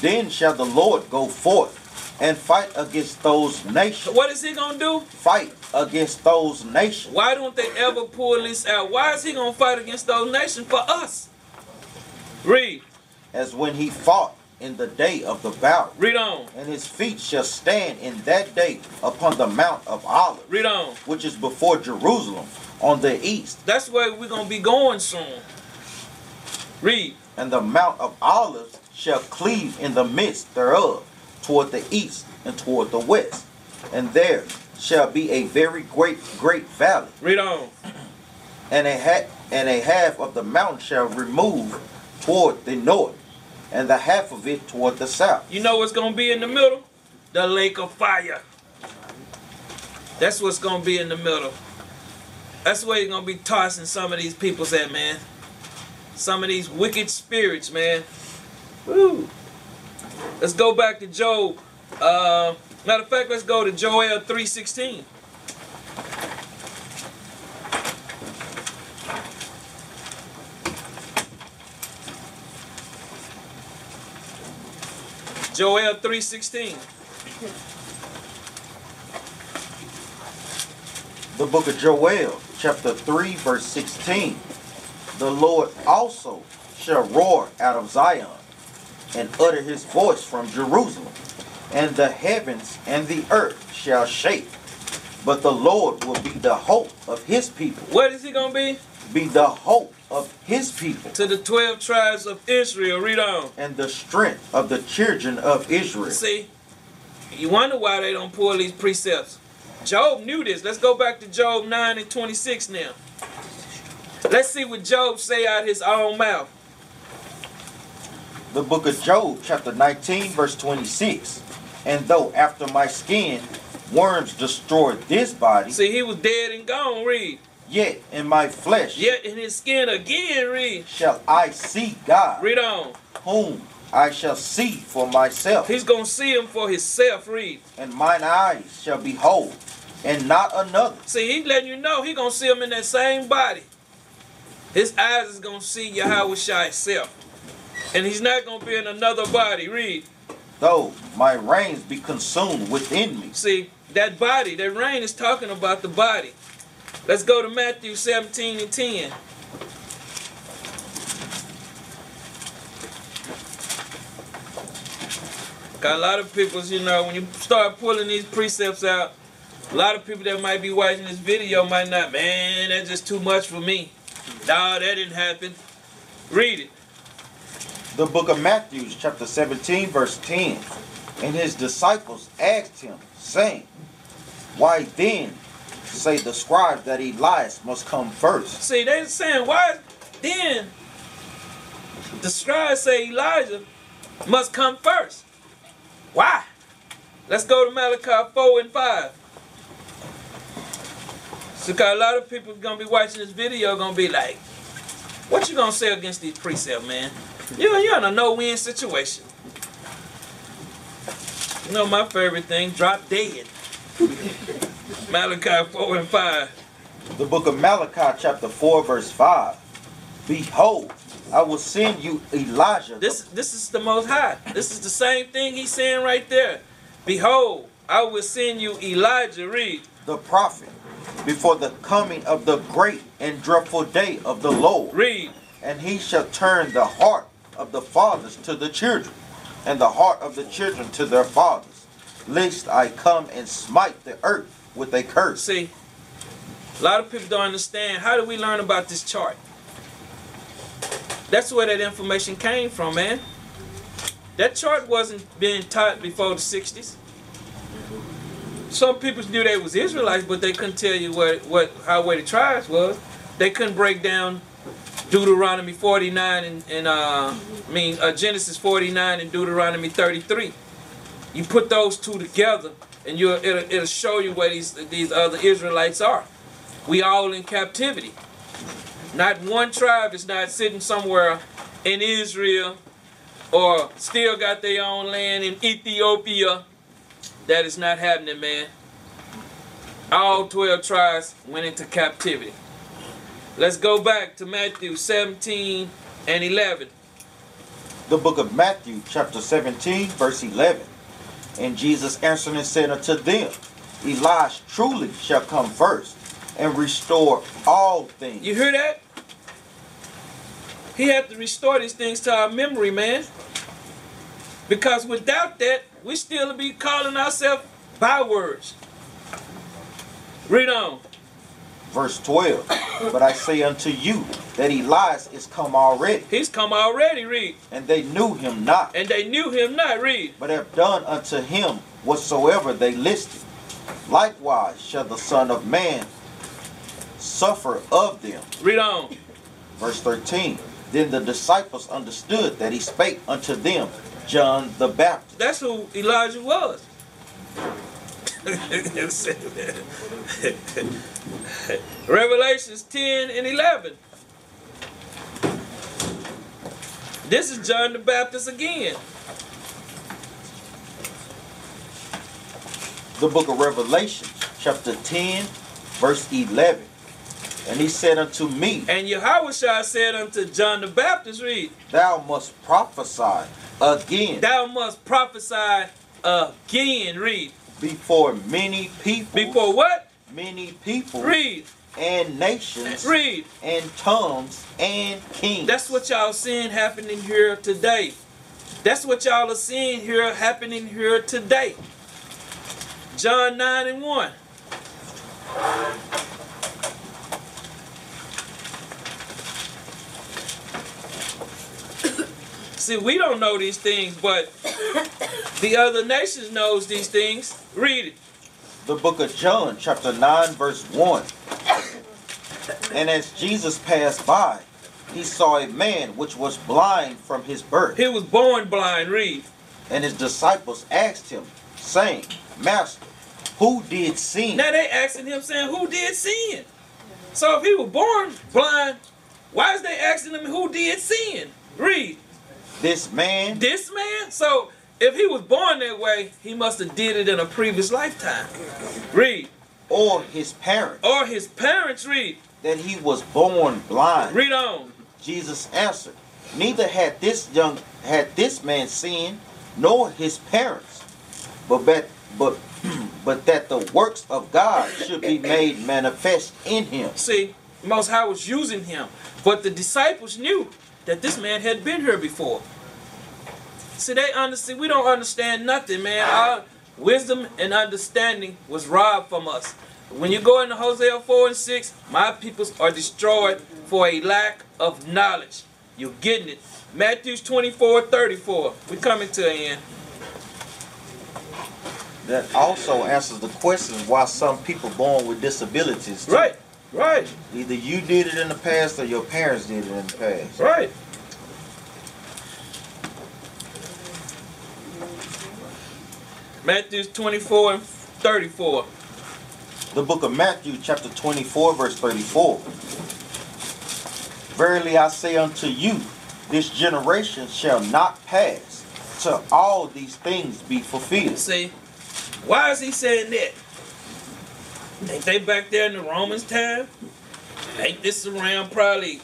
Then shall the Lord go forth and fight against those nations. What is he going to do? Fight against those nations. Why don't they ever pull this out? Why is he going to fight against those nations for us? Read. As when he fought in the day of the battle. Read on. And his feet shall stand in that day upon the Mount of Olives, Read on. which is before Jerusalem, on the east. That's where we're going to be going soon. Read. And the Mount of Olives shall cleave in the midst thereof, toward the east and toward the west. And there shall be a very great, great valley. Read on. and a ha- and a half of the mountain shall remove toward the north, and the half of it toward the south. You know what's gonna be in the middle? The lake of fire. That's what's gonna be in the middle. That's where you're gonna be tossing some of these people's at, man. Some of these wicked spirits, man. Woo. Let's go back to Job. Uh, matter of fact, let's go to Joel 3:16. Joel 3:16. The book of Joel, chapter 3, verse 16. The Lord also shall roar out of Zion, and utter his voice from Jerusalem, and the heavens and the earth shall shake. But the Lord will be the hope of his people, What is he gonna be? be the hope of his people, To the 12 tribes of Israel. Read on. and the strength of the children of Israel. See, you wonder why they don't pull these precepts. Job knew this. Let's go back to Job 9 and 26 now. Let's see what Job say out his own mouth. The book of Job, chapter 19, verse 26. And though after my skin worms destroyed this body, See, he was dead and gone. Read. yet in my flesh Yet in his skin again. Read. shall I see God, Read on. whom I shall see for myself, He's gonna see him for himself. Read. and mine eyes shall behold, and not another. See, he letting you know he gonna see him in that same body. His eyes is gonna see Yahawashi himself. And he's not gonna be in another body. Read. Though my reins be consumed within me. See, that body, that rein is talking about the body. Let's go to Matthew 17 and 10. Got a lot of people, you know, when you start pulling these precepts out, a lot of people that might be watching this video might not, man, that's just too much for me. Nah, that didn't happen. Read it. The book of Matthew, chapter 17, verse 10. And his disciples asked him, saying, Why then say the scribes that Elias must come first? See, they're saying, why then the scribes say Elijah must come first? Why? Let's go to Malachi 4 and 5. So, a lot of people gonna be watching this video gonna be like, what you gonna say against these precepts, man? You you're in a no-win situation. You know my favorite thing, drop dead. Malachi 4 and 5. The book of Malachi, chapter 4, verse 5. Behold, I will send you Elijah. This this is the most high. This is the same thing he's saying right there. Behold, I will send you Elijah. Read. the prophet before the coming of the great and dreadful day of the Lord. Read. And he shall turn the heart of the fathers to the children, and the heart of the children to their fathers, lest I come and smite the earth with a curse. See, A lot of people don't understand. How do we learn about this chart? That's where that information came from, man. That chart wasn't being taught before the 60s. Some people knew they was Israelites, but they couldn't tell you what, what how where the tribes was. They couldn't break down Deuteronomy 49 and, and uh, I mean uh, Genesis 49 and Deuteronomy 33. You put those two together, and you it'll, it'll show you where these these other Israelites are. We all in captivity. Not one tribe is not sitting somewhere in Israel or still got their own land in Ethiopia. That is not happening, man. All 12 tribes went into captivity. Let's go back to Matthew 17 and 11. The book of Matthew, chapter 17, verse 11. And Jesus answered and said unto them, Elijah truly shall come first and restore all things. You hear that? He had to restore these things to our memory, man. Because without that, we still be calling ourselves bywords. Read on. Verse 12. But I say unto you that Elias is come already, He's come already, read. and they knew him not, And they knew him not, read. but have done unto him whatsoever they listed. Likewise shall the Son of Man suffer of them. Read on. Verse 13. Then the disciples understood that he spake unto them John the Baptist. That's who Elijah was. Revelations 10 and 11. This is John the Baptist again. The book of Revelation, chapter 10, verse 11. And he said unto me, And Yahweh said unto John the Baptist, read, Thou must prophesy again Thou must prophesy again, read. Before many people, Before what? many people, Read, and nations, read. and tongues, and kings. That's what y'all seeing happening here today. That's what y'all are seeing here happening here today. John 9 and 1. See, we don't know these things, but the other nations knows these things. Read it. the book of John, chapter 9, verse 1. And as Jesus passed by, he saw a man which was blind from his birth. He was born blind. Read. And his disciples asked him, saying, Master, who did sin? Now they asking him saying, who did sin? So if he was born blind, why is they asking him who did sin? Read. This man This man? So if he was born that way, he must have did it in a previous lifetime. Read. or his parents, Or his parents read. that he was born blind? Read on. Jesus answered, Neither had this young had this man sinned, nor his parents, but that but but that the works of God should be made manifest in him. See, Most High was using him. But the disciples knew that this man had been here before. See, they understand. We don't understand nothing, man. Our wisdom and understanding was robbed from us. When you go into Hosea 4 and 6, my peoples are destroyed for a lack of knowledge. You're getting it. Matthews 24, 34. we coming to an end. That also answers the question why some people born with disabilities. too. Right, right, Either you did it in the past or your parents did it in the past. right. Matthew 24 and 34. The book of Matthew, chapter 24, verse 34. Verily I say unto you, this generation shall not pass till all these things be fulfilled. See, why is he saying that? Ain't they back there in the Romans time? Ain't this around probably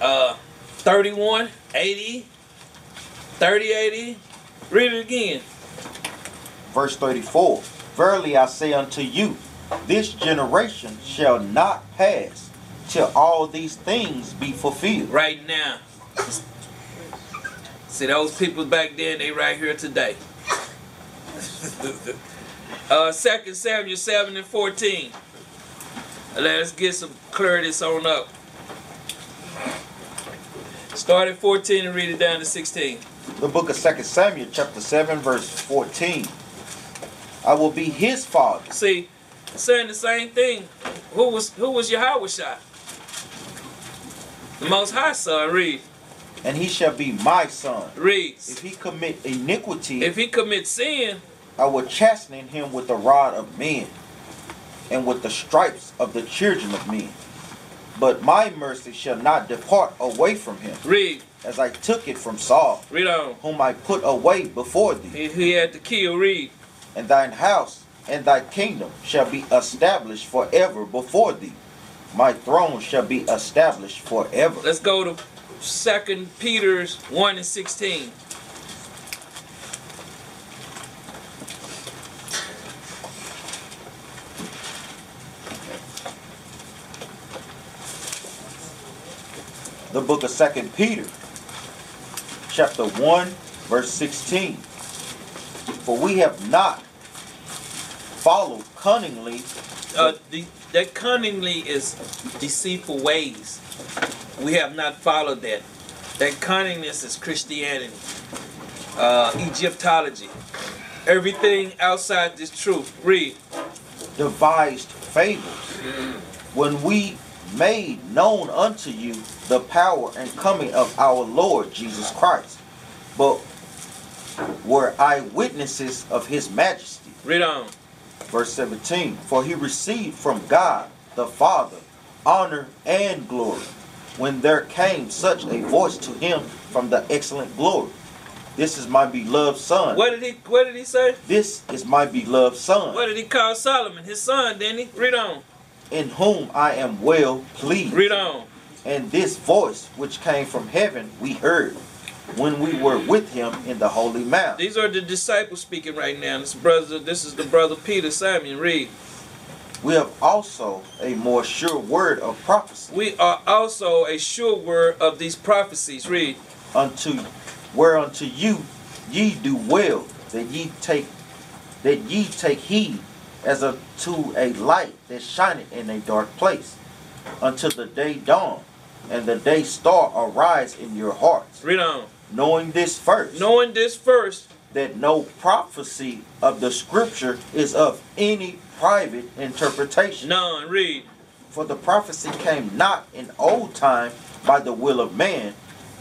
uh 31, 80, 30, 80? Read it again. Verse 34. Verily I say unto you, this generation shall not pass till all these things be fulfilled. Right now. See those people back then, they right here today. uh 2 Samuel 7 and 14. Let's get some clarity on up. Start at 14 and read it down to 16. The book of 2 Samuel, chapter 7, verse 14. I will be his father. See, saying the same thing. Who was who was Yahawashi? The Most High Son. Read, and he shall be my son. reads. If he commit iniquity, If he commit sin, I will chasten him with the rod of men, and with the stripes of the children of men. But my mercy shall not depart away from him, read, as I took it from Saul, read on. whom I put away before thee. He, he had to kill. Read, And thine house and thy kingdom shall be established forever before thee. My throne shall be established forever. let's go to Second Peter's one and sixteen. The book of second peter chapter 1 verse 16 for we have not followed cunningly Uh, the, that cunningly is deceitful ways. We have not followed that. That cunningness is Christianity, uh, Egyptology. Everything outside this truth. Read. devised fables when we made known unto you the power and coming of our lord jesus christ but were eyewitnesses of his majesty Read on. verse 17 for he received from god the father honor and glory when there came such a voice to him from the excellent glory this is my beloved son What did he what did he say? this is my beloved son What did he call Solomon? His son, didn't he? Read on. in whom i am well pleased Read on. And this voice which came from heaven we heard when we were with him in the holy mount These are the disciples speaking right now. This brother this is the brother Peter Simon. Read. we have also a more sure word of prophecy We are also a sure word of these prophecies. Read. unto whereunto you ye do well that ye take that ye take heed as unto a light that shineth in a dark place until the day dawn and the day star arise in your hearts Read on. knowing this first Knowing this first, that no prophecy of the scripture is of any private interpretation none. Read. For the prophecy came not in old time by the will of man,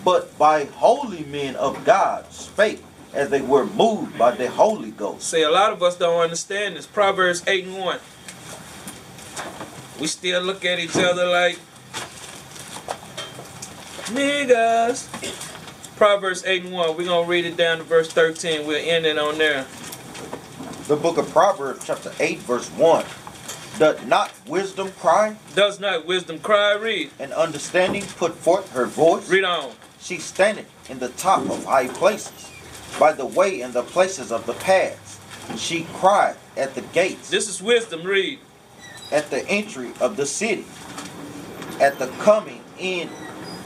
but by holy men of God spake as they were moved by the Holy Ghost. Say a lot of us don't understand this. Proverbs 8 and 1. We still look at each other like niggas. Proverbs 8 and 1. We're gonna read it down to verse 13. We'll end it on there. The book of Proverbs, chapter 8, verse 1. Does not wisdom cry, Does not wisdom cry? Read. and understanding put forth her voice? Read on. She standeth in the top of high places, by the way and the places of the paths. She cried at the gates. This is wisdom. Read. at the entry of the city, at the coming in,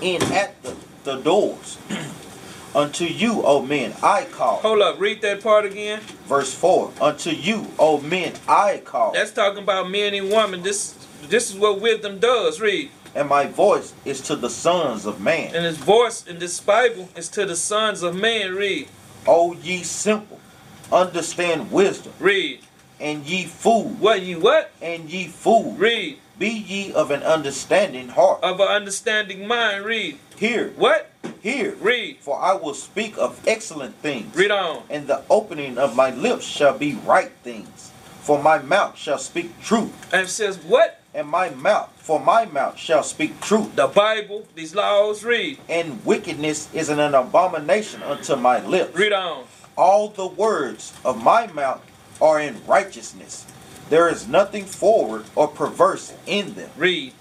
in at the, the doors. Unto you, O men, I call. Hold up. Read that part again. Verse 4 Unto you, O men, I call. That's talking about men and women. This this is what wisdom does. Read. And my voice is to the sons of man. And his voice in this Bible is to the sons of man. Read. O ye simple, understand wisdom. Read. And ye fool, What ye what? and ye fool, Read. Be ye of an understanding heart. Of an understanding mind. Read. Hear. What? Hear. Read. for I will speak of excellent things. Read on. and the opening of my lips shall be right things. For my mouth shall speak truth, And says what? and my mouth, for my mouth shall speak truth. The Bible, these laws, read. And wickedness is an abomination unto my lips. Read on. All the words of my mouth are in righteousness. There is nothing forward or perverse in them. Read.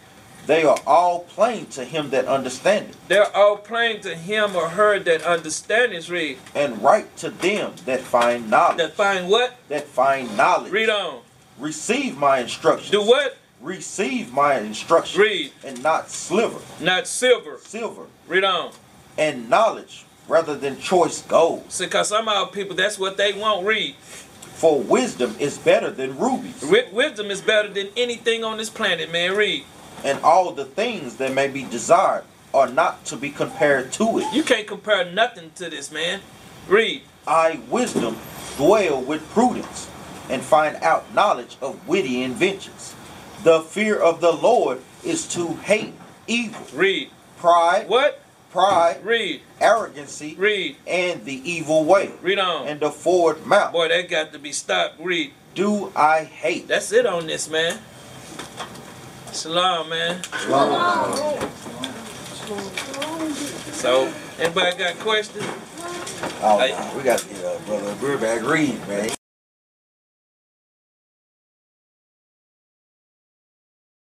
They are all plain to him that understandeth, They're all plain to him or her that understandeth. Read. and right to them that find knowledge. That find what? That find knowledge. Read on. Receive my instructions. Do what? receive my instruction Read. and not sliver, Not silver. silver, Read on. and knowledge rather than choice gold. See, because some of our people, that's what they want. Read. For wisdom is better than rubies, Wi- Wisdom is better than anything on this planet, man. Read. and all the things that may be desired are not to be compared to it. You can't compare nothing to this, man. Read. I, wisdom, dwell with prudence, and find out knowledge of witty inventions. The fear of the Lord is to hate evil, Read. pride, What? Pride, Read. arrogancy, Read. and the evil way, Read on. and the forward mouth. Boy, that got to be stopped. Read. Do I hate? That's it on this, man. Shalom, man. Shalom. So, anybody got questions? Oh, nah, we got to get uh, brother Burback read, man.